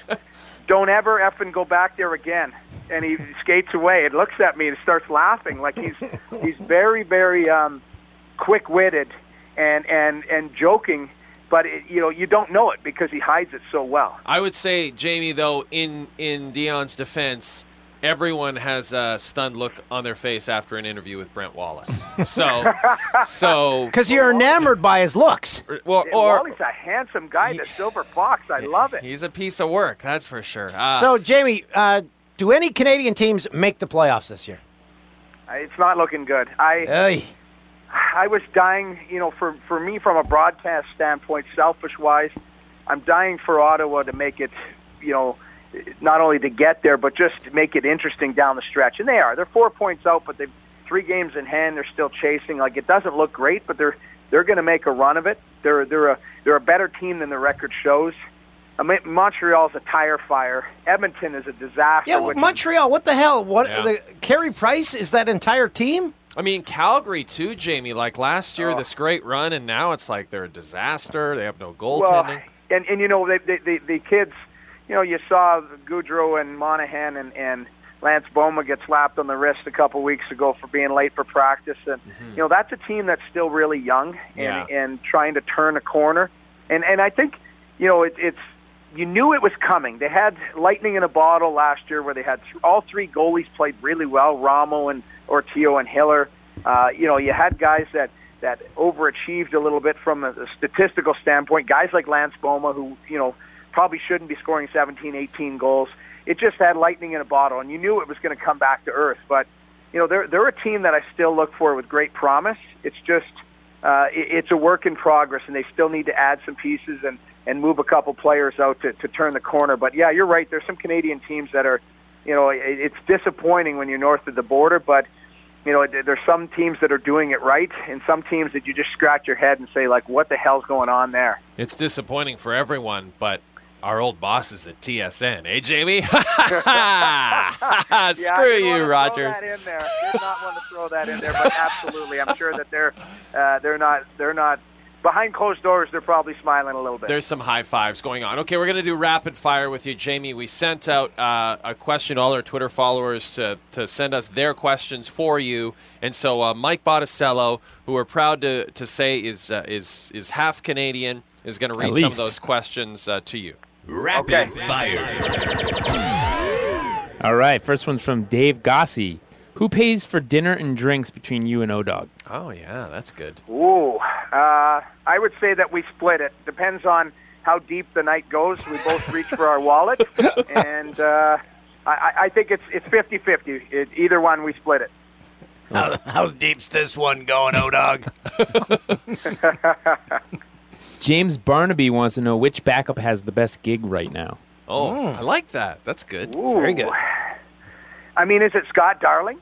M: Don't ever effing go back there again. And he skates away and looks at me and starts laughing like he's he's very very um, quick witted and and and joking, but it, you know you don't know it because he hides it so well.
F: I would say, Jamie, though, in in Dion's defense, everyone has a stunned look on their face after an interview with Brent Wallace. So, so
D: Because you're enamored by his looks.
F: Well, or
M: Wally's a handsome guy, the silver fox. I love it.
F: he's a piece of work, that's for sure. Uh,
D: so, Jamie, uh, do any Canadian teams make the playoffs this year?
M: Uh, It's not looking good. I
D: Hey.
M: I was dying, you know, for for me from a broadcast standpoint, selfish wise, I'm dying for Ottawa to make it, you know, not only to get there, but just to make it interesting down the stretch. And they are. They're four points out, but they've three games in hand. They're still chasing. Like it doesn't look great, but they're they're going to make a run of it. They're they're a they're a better team than the record shows. I mean, Montreal's a tire fire. Edmonton is a disaster.
D: Yeah, well, Montreal, what the hell? What
F: Yeah.
D: the Carey Price is that entire team?
F: I mean, Calgary too, Jamie. Like last
M: Oh.
F: year, this great run, and now it's like they're a disaster. They have no goaltending.
M: Well, and and you know they, they, they, the kids, you know, you saw Gaudreau and Monahan and and Lance Bouma get slapped on the wrist a couple weeks ago for being late for practice, and mm-hmm. you know that's a team that's still really young and
F: Yeah.
M: and trying to turn a corner, and and I think you know it, it's you knew it was coming. They had lightning in a bottle last year where they had th- all three goalies played really well, Ramo and Ortio and Hiller. Uh, you know, you had guys that that overachieved a little bit from a, a statistical standpoint. Guys like Lance Bouma, who you know probably shouldn't be scoring 17, 18 goals. It just had lightning in a bottle, and you knew it was going to come back to earth. But you know, they're they're a team that I still look for with great promise. It's just uh, it, it's a work in progress, and they still need to add some pieces and and move a couple players out to to turn the corner. But yeah, you're right. There's some Canadian teams that are, you know, it, it's disappointing when you're north of the border, but you know, there's some teams that are doing it right, and some teams that you just scratch your head and say, like, what the hell's going on there?
F: It's disappointing for everyone, but our old bosses at TSN, eh, Jamie?
M: Yeah,
F: Screw you, Rogers.
M: Throw that in there. Did not want to throw that in there, but absolutely, I'm sure that they're uh, they're not they're not behind closed doors. They're probably smiling a little bit.
F: There's some high fives going on. Okay, we're going to do rapid fire with you, Jamie. We sent out uh, a question to all our Twitter followers to, to send us their questions for you. And so uh, Mike Botticello, who we're proud to, to say is, uh, is, is half Canadian, is going to read some of those questions uh, to you.
B: Rapid fire.
J: All right, first one's from Dave Gossi. Who pays for dinner and drinks between you and O-Dog?
F: Oh, yeah, that's good.
M: Ooh, uh, I would say that we split it. Depends on how deep the night goes. We both reach for our wallet, and uh, I, I think it's it's 50-50. It, either one, we split it.
D: How, how's deep's this one going, O Dog?
J: James Barnaby wants to know which backup has the best gig right now.
F: Oh, I like that. That's good.
M: Ooh. Very good. I mean, is it Scott Darling?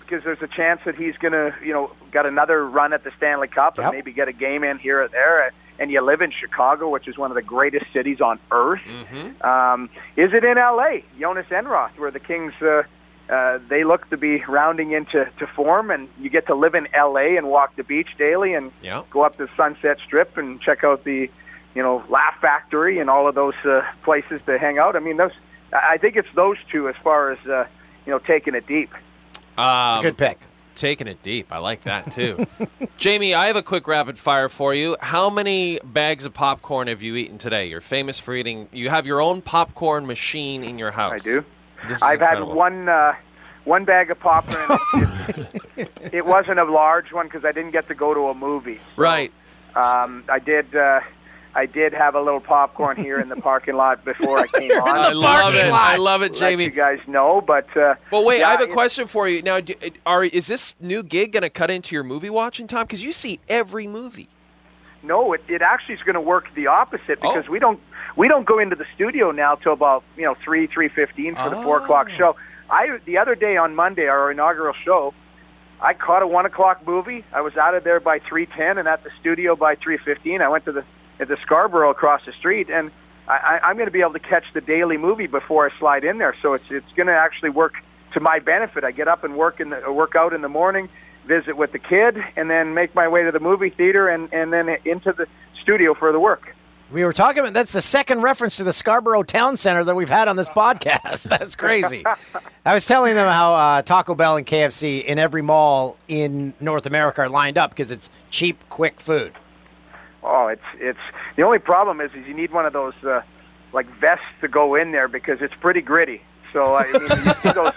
M: Because there's a chance that he's going to, you know, got another run at the Stanley Cup and maybe get a game in here or there. And you live in Chicago, which is one of the greatest cities on earth.
F: Mm-hmm.
M: Um, is it in L.A., Jhonas Enroth, where the Kings uh, uh, they look to be rounding into to form, and you get to live in L.A. and walk the beach daily and
F: Yeah.
M: go up the Sunset Strip and check out the, you know, Laugh Factory and all of those uh, places to hang out. I mean, those. I think it's those two as far as uh, you know taking it deep.
F: Um,
D: It's a good pick.
F: Taking it deep. I like that too. Jamie, I have a quick rapid fire for you. How many bags of popcorn have you eaten today? You're famous for eating. You have your own popcorn machine in your house.
M: I do.
F: This is
M: I've
F: incredible.
M: had one uh, one bag of popcorn. it, it wasn't a large one because I didn't get to go to a movie.
F: Right.
M: Um, I did. Uh, I did have a little popcorn here in the parking lot before I came on.
F: I love it. I love it,
M: Let
F: Jamie.
M: you guys know, but uh,
F: But wait,
M: yeah,
F: I have a question for you. Now, do, are is this new gig going to cut into your movie watching time? Because you see every movie.
M: No, it, it actually is going to work the opposite
F: Oh.
M: because we don't we don't go into the studio now till about you know three three fifteen for the four o'clock
F: Oh.
M: show. I the other day on Monday our inaugural show, I caught a one o'clock movie. I was out of there by three ten and at the studio by three fifteen. I went to the at the Scarborough across the street and. I, I'm going to be able to catch the daily movie before I slide in there, so it's it's going to actually work to my benefit. I get up and work in the work out in the morning, visit with the kid, and then make my way to the movie theater and and then into the studio for the work.
D: We were talking about that's the second reference to the Scarborough Town Center that we've had on this podcast. That's crazy. I was telling them how uh, Taco Bell and KFC in every mall in North America are lined up because it's cheap, quick food.
M: Oh, it's it's the only problem is is you need one of those uh, like vests to go in there because it's pretty gritty. So I mean, you see those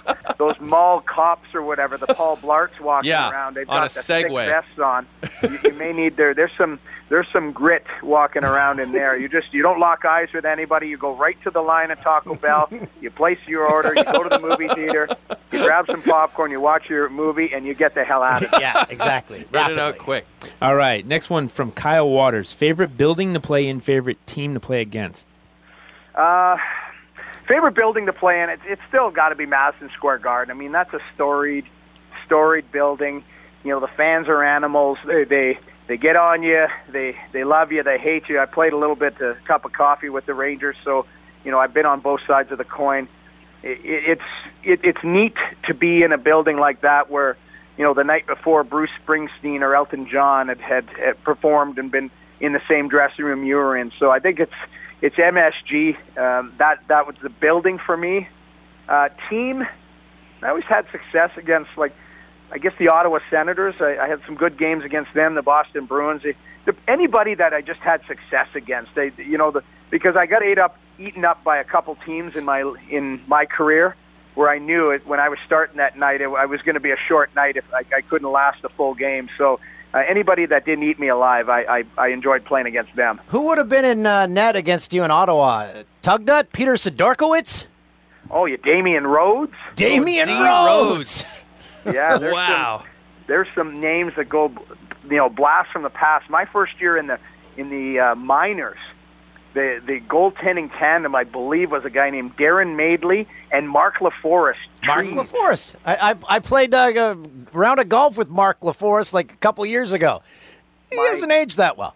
M: those mall cops or whatever, the Paul Blarts walking
F: Yeah,
M: around. They've
F: on
M: got
F: a
M: the thick
F: Segway.
M: vests on. You, you may need there. There's some there's some grit walking around in there. You just you don't lock eyes with anybody. You go right to the line at Taco Bell. You place your order. You go to the movie theater. You grab some popcorn. You watch your movie, and you get the hell out of it.
D: Yeah, exactly.
F: Get it out quick.
J: All right, next one from Kyle Waters. Favorite building to play in, favorite team to play against.
M: Uh, favorite building to play in? It's, it's still got to be Madison Square Garden. I mean, that's a storied, storied building. You know, the fans are animals. They they they get on you. They they love you. They hate you. I played a little bit a cup of coffee with the Rangers, so you know I've been on both sides of the coin. It, it, it's it, it's neat to be in a building like that where you know the night before Bruce Springsteen or Elton John had had, had performed and been in the same dressing room you were in. So I think it's it's MSG. Um, that that was the building for me. Uh, team, I always had success against like I guess the Ottawa Senators. I, I had some good games against them. The Boston Bruins. The, anybody that I just had success against. They, you know, the because I got ate up, eaten up by a couple teams in my in my career, where I knew it when I was starting that night. It, I was going to be a short night if I, I couldn't last a full game. So. Uh, anybody that didn't eat me alive, I, I, I enjoyed playing against them.
D: Who would have been in uh, net against you in Ottawa? Tugnutt, Peter Sidorkiewicz,
M: Oh, yeah, Damian Rhodes?
D: Damian
F: D.
D: Rhodes.
M: Yeah, there's
F: Wow.
M: some there's some names that go, you know, blast from the past. My first year in the in the uh, minors, the the goaltending tandem, I believe, was a guy named Darrin Madeley and Mark LaForest.
D: Mark LaForest. I, I, I played uh, a round of golf with Mark LaForest like a couple years ago. He hasn't aged that well.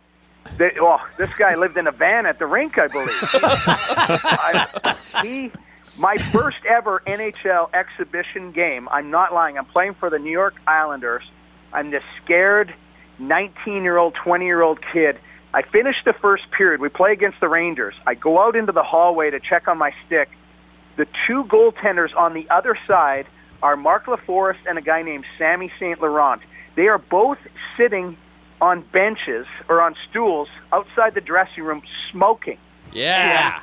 M: They, oh, this guy lived in a van at the rink, I believe. I, he, my first ever NHL exhibition game. I'm not lying. I'm playing for the New York Islanders. I'm this scared 19 year old, 20 year old kid. I finish the first period. We play against the Rangers. I go out into the hallway to check on my stick. The two goaltenders on the other side are Mark LaForest and a guy named Sammy St. Laurent. They are both sitting on benches or on stools outside the dressing room smoking.
F: Yeah.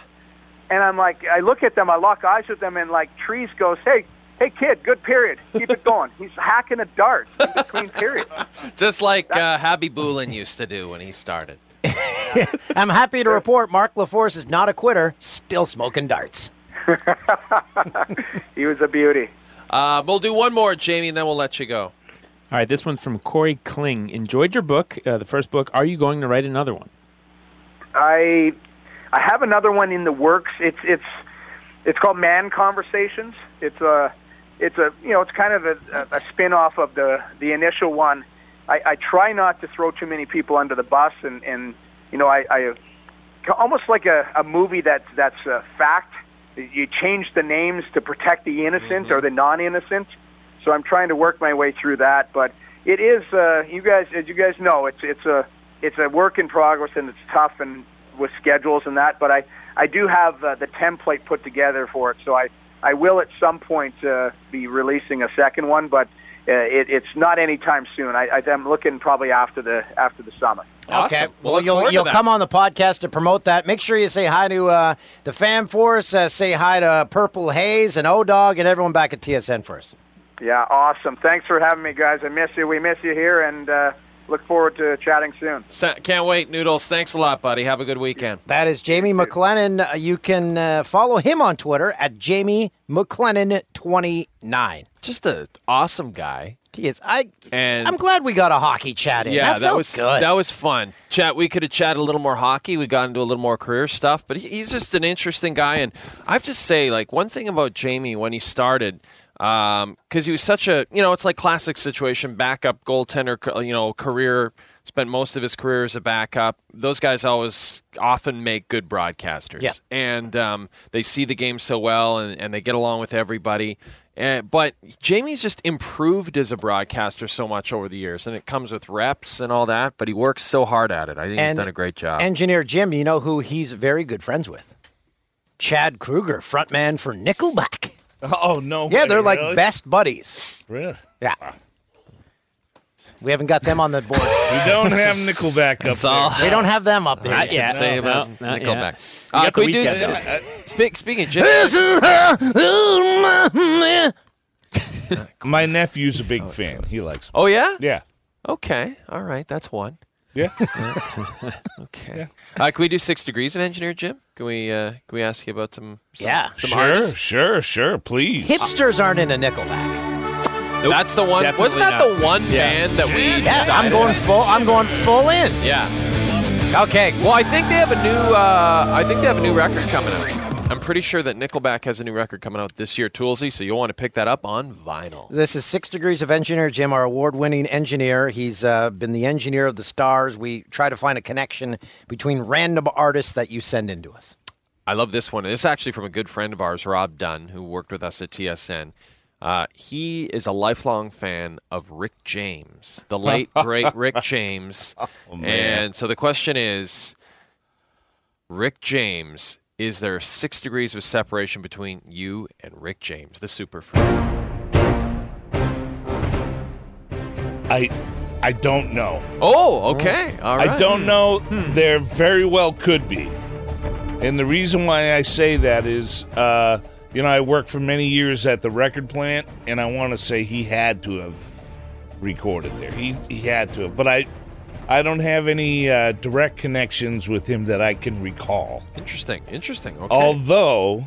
M: And I'm like, I look at them, I lock eyes with them, and like Trees goes, "Hey, hey, kid, good period. Keep it going." He's hacking a dart in between periods.
F: Just like uh, Happy Boolin used to do when he started.
D: I'm happy to report Mark LaForest is not a quitter, still smoking darts.
M: He was a beauty.
F: Uh, we'll do one more, Jamie, and then we'll let you go.
J: All right, this one's from Corey Kling. Enjoyed your book, uh, the first book. Are you going to write another one?
M: I I have another one in the works. It's it's it's called Man Conversations. It's a it's a you know it's kind of a, a spin off of the the initial one. I, I try not to throw too many people under the bus, and and you know I, I almost like a, a movie that's that's a fact. You change the names to protect the innocent or the non-innocent. So I'm trying to work my way through that, but it is uh, you guys as you guys know it's it's a it's a work in progress and it's tough and with schedules and that. But I I do have uh, the template put together for it, so I I will at some point uh, be releasing a second one, but it, it's not anytime soon. I, I, I'm looking probably after the after the summer.
D: Okay. Well, you'll, you'll come on the podcast to promote that. Make sure you say hi to uh, the fan force. Uh, say hi to Purple Haze and O Dog and everyone back at TSN first.
M: Yeah, awesome. Thanks for having me, guys. I miss you. We miss you here, and uh, look forward to chatting soon.
F: Sa- Can't wait, Noodles. Thanks a lot, buddy. Have a good weekend.
D: That is Jamie McLennan. Uh, You can uh, follow him on Twitter at Jamie McLennan29.
F: Just an awesome guy.
D: He is. I.
F: And
D: I'm glad we got a hockey chat in.
F: Yeah,
D: that, felt
F: was
D: good.
F: that was fun. Chat. We could have chatted a little more hockey. We got into a little more career stuff, but he- he's just an interesting guy. And I have to say, like one thing about Jamie when he started, because he was such a you know, it's like classic situation, backup goaltender. You know, career spent most of his career as a backup. Those guys always often make good broadcasters.
D: Yeah.
F: and um, they see the game so well, and, and they get along with everybody. Uh, but Jamie's just improved as a broadcaster so much over the years, and it comes with reps and all that. But he works so hard at it. I think he's done a great job.
D: Engineer Jim, you know who he's very good friends with? Chad Kroeger, frontman for Nickelback.
B: Oh no!
D: Yeah, they're like
B: really?
D: best buddies.
B: Really?
D: Yeah. We haven't got them on the board.
B: We don't have Nickelback up there.
D: We don't have them up there.
F: Not
D: yet.
F: yet. Say about
J: no, not
F: Nickelback.
J: yet.
F: Uh,
J: got
F: can we do?
J: weekend.
F: Uh, speak, speaking of
B: My nephew's a big fan. He likes.
F: oh yeah,
B: Yeah.
F: okay, all right, that's one.
B: Yeah.
F: Okay. Uh, can we do six degrees of engineer, Jim? Can we? Uh, can we ask you about some? some
D: Yeah.
F: some
B: sure,
F: artists?
B: sure, sure. Please.
D: Hipsters aren't into Nickelback.
F: That's the one. Wasn't that
J: Definitely
F: the one
J: Yeah.
F: band that we?
D: Yeah, I'm going full. I'm going full in.
F: Yeah.
D: Okay.
F: Well, I think they have a new. Uh, I think they have a new record coming out. I'm pretty sure that Nickelback has a new record coming out this year, Toolsy. So you'll want to pick that up on vinyl.
D: This is Six Degrees of Engineer Jim, our award-winning engineer. He's uh, been the engineer of the stars. We try to find a connection between random artists that you send in to us.
F: I love this one. This is actually from a good friend of ours, Rob Dunn, who worked with us at TSN. Uh, he is a lifelong fan of Rick James, the late great Rick James.
B: man.
F: and so the question is, Rick James, is there six degrees of separation between you and Rick James, the super freak?
B: I, I don't know.
F: Oh, okay. All right.
B: I don't know. There very well could be. And the reason why I say that is, uh, you know, I worked for many years at the record plant, and I want to say he had to have recorded there. He he had to have, but I. I don't have any uh, direct connections with him that I can recall.
F: Interesting. Interesting. Okay.
B: Although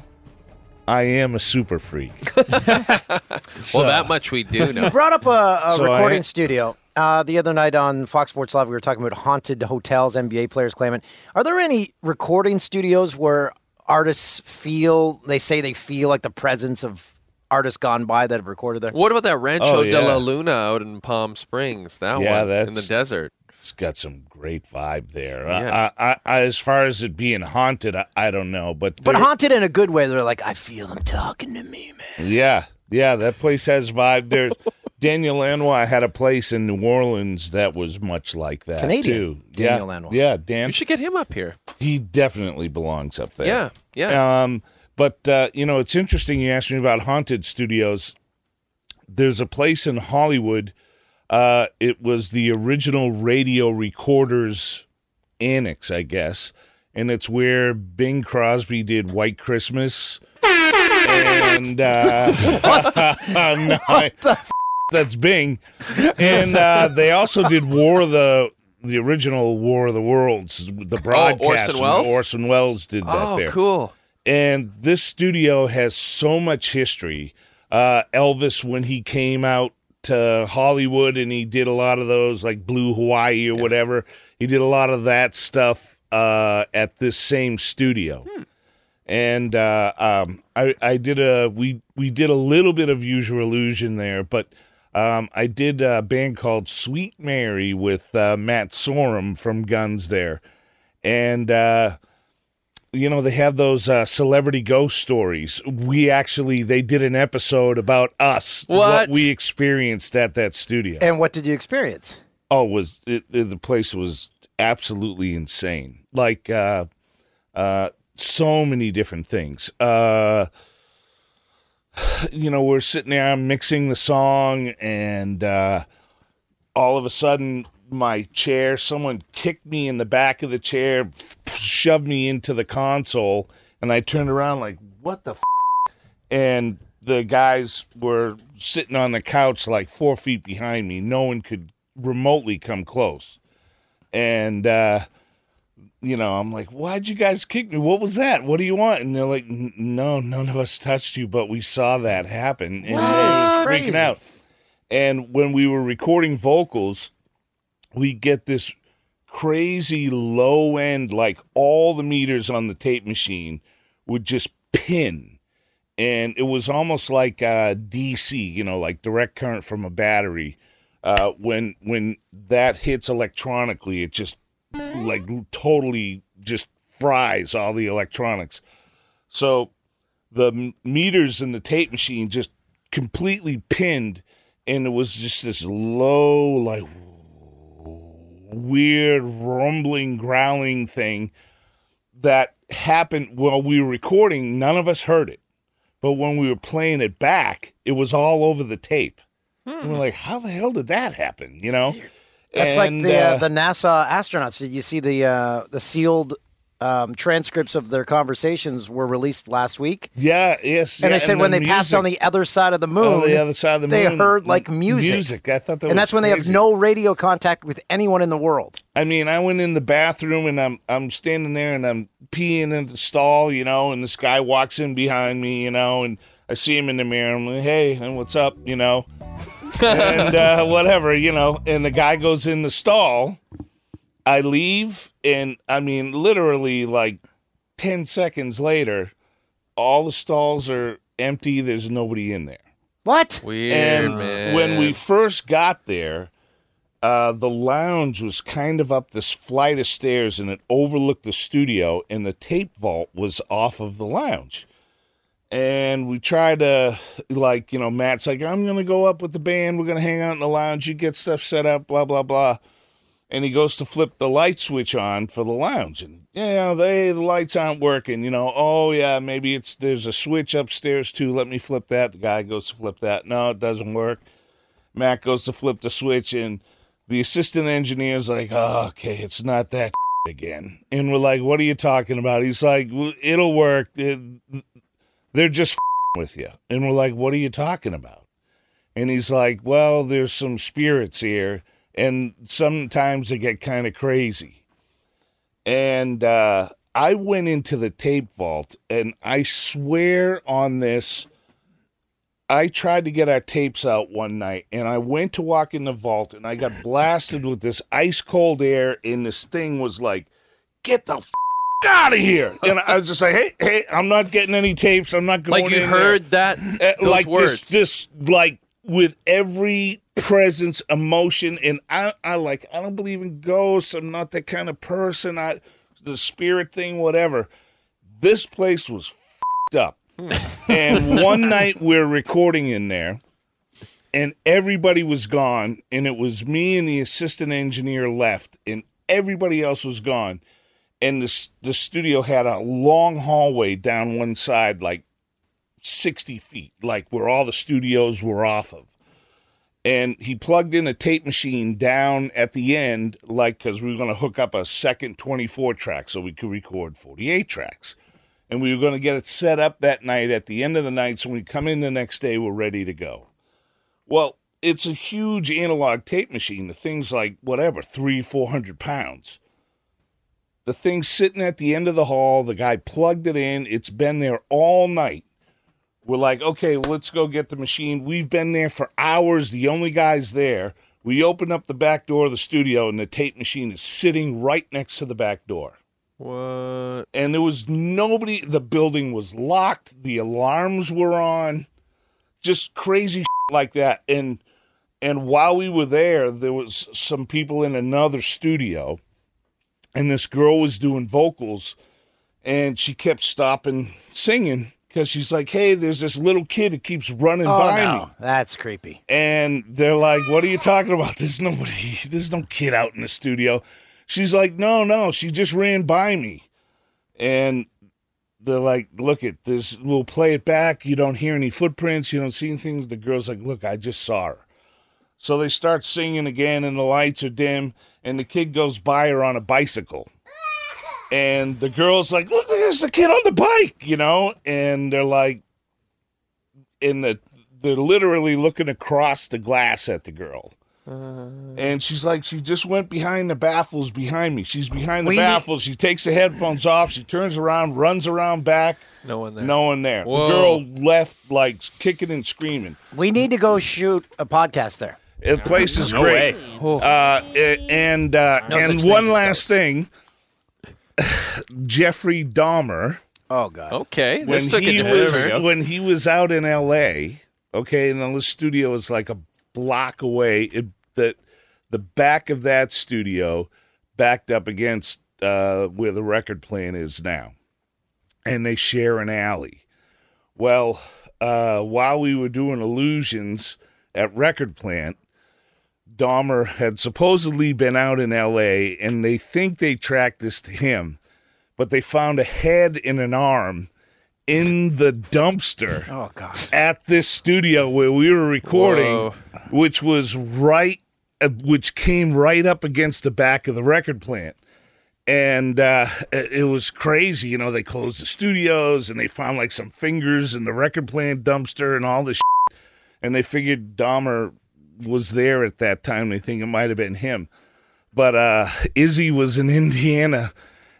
B: I am a super freak.
F: well, that much we do know.
D: You
F: know.
D: brought up a, a
B: So I-
D: recording studio. Uh, the other night on Fox Sports Live, we were talking about haunted hotels, NBA players claiming. Are there any recording studios where artists feel, they say they feel like the presence of artists gone by that have recorded there?
F: What about that Rancho
B: Oh,
F: de la Luna out in Palm Springs? That
B: Yeah,
F: one in the desert.
B: It's got some great vibe there.
F: Yeah.
B: I, I, I, as far as it being haunted, I, I don't know, but
D: But haunted in a good way. They're like, I feel them talking to me, man.
B: Yeah, yeah, that place has vibe. There, Daniel Lanois had a place in New Orleans that was much like that.
D: Canadian
B: too.
D: Daniel
B: yeah,
D: Lanois.
B: Yeah, Dan.
F: You should get him up here.
B: He definitely belongs up there.
F: Yeah, yeah.
B: Um, but uh, you know, it's interesting. You asked me about haunted studios. There's a place in Hollywood. Uh, it was the original radio recorders annex, I guess, and it's where Bing Crosby did White Christmas. And uh, no, I- that's Bing. And uh, they also did War of the the original War of the Worlds, the broadcast.
F: Oh, Orson Welles?
B: Orson Welles did that
F: Oh,
B: there.
F: cool.
B: And this studio has so much history. Uh, Elvis, when he came out to Hollywood and he did a lot of those, like Blue Hawaii or whatever, he did a lot of that stuff uh, at this same studio. And uh, um, I, I did a we we did a little bit of Use Your Illusion there, but um, I did a band called Sweet Mary with uh, Matt Sorum from Guns there, and uh, you know they have those uh, celebrity ghost stories. We actually they did an episode about us,
D: What?
B: we experienced at that studio.
D: And what did you experience?
B: Oh, was it, it- the place was absolutely insane. Like uh uh so many different things. Uh you know, we're sitting there I'm mixing the song, and uh, all of a sudden, my chair, someone kicked me in the back of the chair, shoved me into the console, and I turned around like, what the f-? And the guys were sitting on the couch like four feet behind me. No one could remotely come close. And, uh, you know, I'm like, why'd you guys kick me? What was that? What do you want? And they're like, no, none of us touched you, but we saw that happen. And
D: That
B: I was
D: crazy.
B: freaking out. And when we were recording vocals, we get this crazy low end, like all the meters on the tape machine would just pin. And it was almost like uh, DC, you know, like direct current from a battery. Uh, when when that hits electronically, it just like totally just fries all the electronics. So the meters in the tape machine just completely pinned, and it was just this low, like weird rumbling, growling thing that happened while we were recording. None of us heard it, but when we were playing it back, it was all over the tape. And we're like, how the hell did that happen? You know?
D: That's
B: And,
D: like the uh,
B: uh,
D: the NASA astronauts. Did you see the uh, the sealed um, transcripts of their conversations were released last week?
B: Yeah, yes.
D: And
B: yeah,
D: they said when
B: the
D: they passed on the other side of the moon,
B: Oh, the other side of the
D: they
B: moon,
D: heard like music.
B: music. I thought that
D: and
B: was
D: that's when they have no radio contact with anyone in the world.
B: I mean, I went in the bathroom and I'm I'm standing there and I'm peeing in the stall, you know, and this guy walks in behind me, you know, and I see him in the mirror. I'm like, hey, and what's up, you know, and uh, whatever, you know. And the guy goes in the stall. I leave, and I mean, literally, like ten seconds later, all the stalls are empty. There's nobody in there.
D: What?
F: Weird,
B: and
F: man.
B: when we first got there, uh, the lounge was kind of up this flight of stairs and it overlooked the studio, and the tape vault was off of the lounge. And we tried to, like, you know, Matt's like, I'm going to go up with the band. We're going to hang out in the lounge. You get stuff set up, blah, blah, blah. And he goes to flip the light switch on for the lounge. And, you know, they, the lights aren't working. You know, oh, yeah, maybe it's, there's a switch upstairs too. Let me flip that. The guy goes to flip that. No, it doesn't work. Matt goes to flip the switch, and the assistant engineer's like, oh, okay, it's not that again. And we're like, what are you talking about? He's like, it'll work. It- they're just with you. And we're like, what are you talking about? And he's like, well, there's some spirits here, and sometimes they get kind of crazy. And uh, I went into the tape vault, and I swear on this, I tried to get our tapes out one night, and I went to walk in the vault, and I got blasted with this ice cold air, and this thing was like, "Get the f- out of here!" And I was just like, "Hey, hey, I'm not getting any tapes. I'm not going."
F: Like you heard
B: there."
F: that
B: Uh,
F: those
B: like
F: words.
B: this, this, like with every presence, emotion, and I, I like, I don't believe in ghosts. I'm not that kind of person. I, the spirit thing, whatever. This place was f***ed up. Hmm. and one night we're recording in there, and everybody was gone, and it was me and the assistant engineer left, and everybody else was gone. And the the studio had a long hallway down one side, like 60 feet, like where all the studios were off of. And he plugged in a tape machine down at the end, like because we were going to hook up a second 24 track so we could record 48 tracks. And we were going to get it set up that night at the end of the night so when we come in the next day, we're ready to go. Well, it's a huge analog tape machine. The thing's like, whatever, three, 400 pounds. The thing's sitting at the end of the hall. The guy plugged it in. It's been there all night. We're like, okay, let's go get the machine. We've been there for hours. The only guy's there. We open up the back door of the studio, and the tape machine is sitting right next to the back door.
F: What?
B: And there was nobody. The building was locked. The alarms were on. Just crazy like that. And and while we were there, there was some people in another studio, and this girl was doing vocals, and she kept stopping singing because she's like, "Hey, there's this little kid that keeps running
D: Oh
B: by
D: no,
B: me."
D: that's creepy.
B: And they're like, What are you talking about? There's nobody, there's no kid out in the studio. She's like, No, no, she just ran by me. And they're like, look at this. We'll play it back. You don't hear any footprints. You don't see anything. The girl's like, look, I just saw her. So they start singing again, and the lights are dim, and the kid goes by her on a bicycle. And the girl's like, look, there's a kid on the bike, you know? And they're like, in the, they're literally looking across the glass at the girl. And she's like, she just went behind the baffles behind me. She's behind the
D: We need-
B: baffles. She takes the headphones off. She turns around, runs around back.
F: No one there.
B: No one there.
F: Whoa.
B: The girl left like kicking and screaming.
D: We need to go shoot a podcast there.
B: The place is
J: No
B: great.
J: way.
B: Uh, and uh,
D: No
B: and one
D: thing as
B: last thing, Jeffrey Dahmer.
D: Oh God.
F: Okay,
B: When
F: this took
B: he
F: different
B: was
F: turn.
B: when he was out in L.A. Okay, and the studio is like a block away. It, the the back of that studio backed up against uh, where the record plant is now, and they share an alley. Well, uh, while we were doing illusions at Record Plant, Dahmer had supposedly been out in L.A. and they think they tracked this to him, but they found a head and an arm in the dumpster
D: Oh God.
B: at this studio where we were recording,
F: Whoa.
B: which was right, uh, which came right up against the back of the record plant. And uh, it it was crazy. You know, they closed the studios and they found like some fingers in the record plant dumpster and all this shit. And they figured Dahmer was there at that time. They think it might have been him. But uh, Izzy was in Indiana.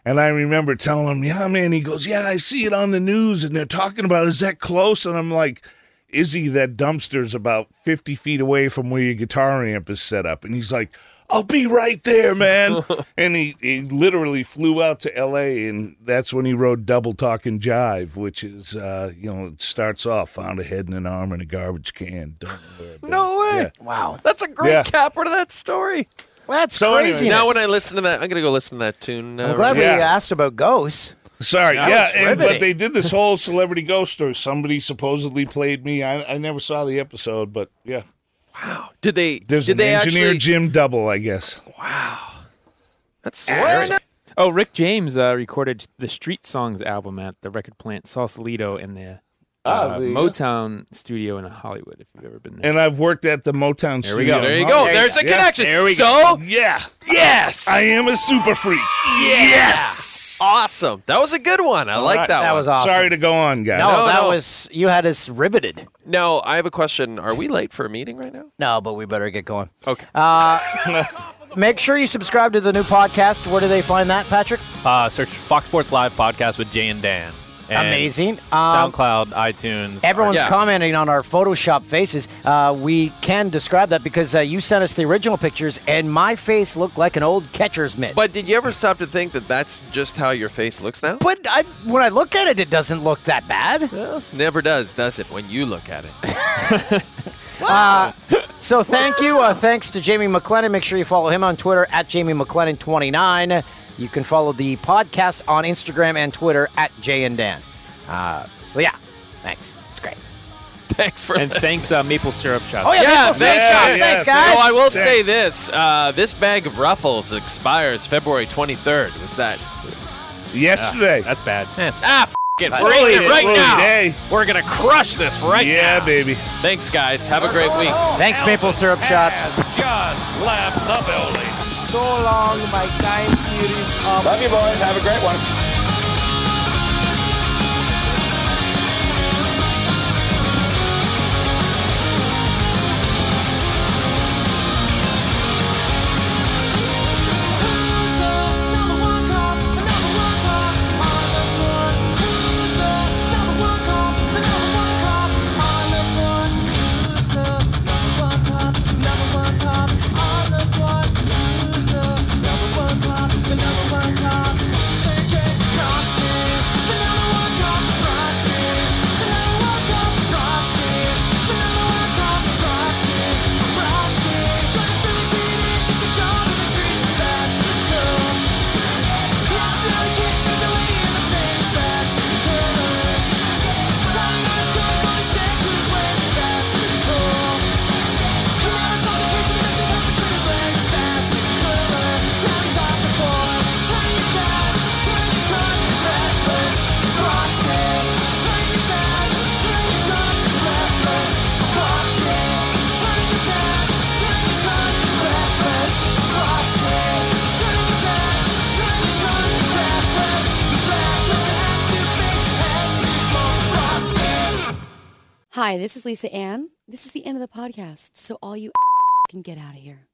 B: And I remember telling him, yeah, man. He goes, yeah, I see it on the news and they're talking about, it. is that close? And I'm like, Izzy, that dumpster's about 50 feet away from where your guitar amp is set up. And he's like, I'll be right there, man. and he, he literally flew out to LA, and that's when he wrote Double Talking Jive, which is, uh, you know, it starts off found a head and an arm in a garbage can. Don't know where it
F: No way.
B: Yeah.
D: Wow.
F: That's a great
B: Yeah.
F: capper to that story.
D: That's
B: So anyway,
D: crazy.
F: Now, when I listen to that, I'm gonna go listen to that tune. Uh,
D: I'm glad
F: right
D: we
B: Yeah.
D: asked about ghosts.
B: Sorry,
D: That
B: yeah, and, but they did this whole celebrity ghost story. Somebody supposedly played me. I, I never saw the episode, but yeah,
F: now. Did they?
B: there's
F: did
B: an
F: they
B: engineer
F: actually?
B: Jim Double, I guess. Wow.
F: That's scary.
J: Oh, Rick James uh, recorded the Street Songs album at the record plant Sausalito in the
B: Ah,
J: uh,
B: there you go.
J: Motown studio in Hollywood. If you've ever been there.
B: And I've worked at the Motown
J: There we
B: studio.
J: go.
F: There you go.
B: Hollywood.
F: There's a
B: Yeah.
F: connection.
J: There we
F: so,
J: go.
B: Yeah,
F: yes,
B: I am a super freak.
F: yes, awesome. That was a good one. I like
B: right.
F: that,
D: That
F: one.
D: was awesome.
B: Sorry to go on, guys.
D: No,
F: No,
D: that
F: no.
D: was you had us riveted.
F: Now, I have a question. Are we late for a meeting right now?
D: No, but we better get going.
F: Okay.
D: Uh, make sure you subscribe to the new podcast. Where do they find that, Patrick?
G: Uh, search Fox Sports Live podcast with Jay and Dan. And
D: Amazing. Um,
G: SoundCloud, iTunes.
D: Everyone's
F: Yeah.
D: commenting on our Photoshop faces. Uh, we can describe that because uh, you sent us the original pictures, and my face looked like an old catcher's mitt.
F: But did you ever stop to think that that's just how your face looks now?
D: But I, when I look at it, it doesn't look that bad.
F: Never does, does it? When you look at it.
D: Uh, so thank you. Uh, thanks to Jamie McLennan. Make sure you follow him on Twitter at Jamie McLennan29. You can follow the podcast on Instagram and Twitter at Jay and Dan. Uh, so yeah, thanks. It's great.
F: Thanks for
J: and
F: that.
J: thanks, uh, Maple Syrup Shop.
D: Oh yeah,
F: Yeah,
D: Maple Syrup
F: thanks,
D: Shop.
F: guys.
D: Thanks, guys.
F: Oh, I will
B: Thanks.
F: say this: uh, this bag of Ruffles expires February 23rd. Was that?
B: Yesterday.
J: That's bad.
F: Ah, f- it. We're eating it
B: early
F: right now.
B: day.
F: We're gonna crush this right
B: yeah,
F: now.
B: baby.
F: Thanks, guys. Have a great week.
D: Thanks, Maple Syrup Shots.
B: Just left the building.
D: So long, my time up.
C: Love you, boys. Have a great one.
N: Hi, this is Lisa Ann. This is the end of the podcast, so all you can get out of here.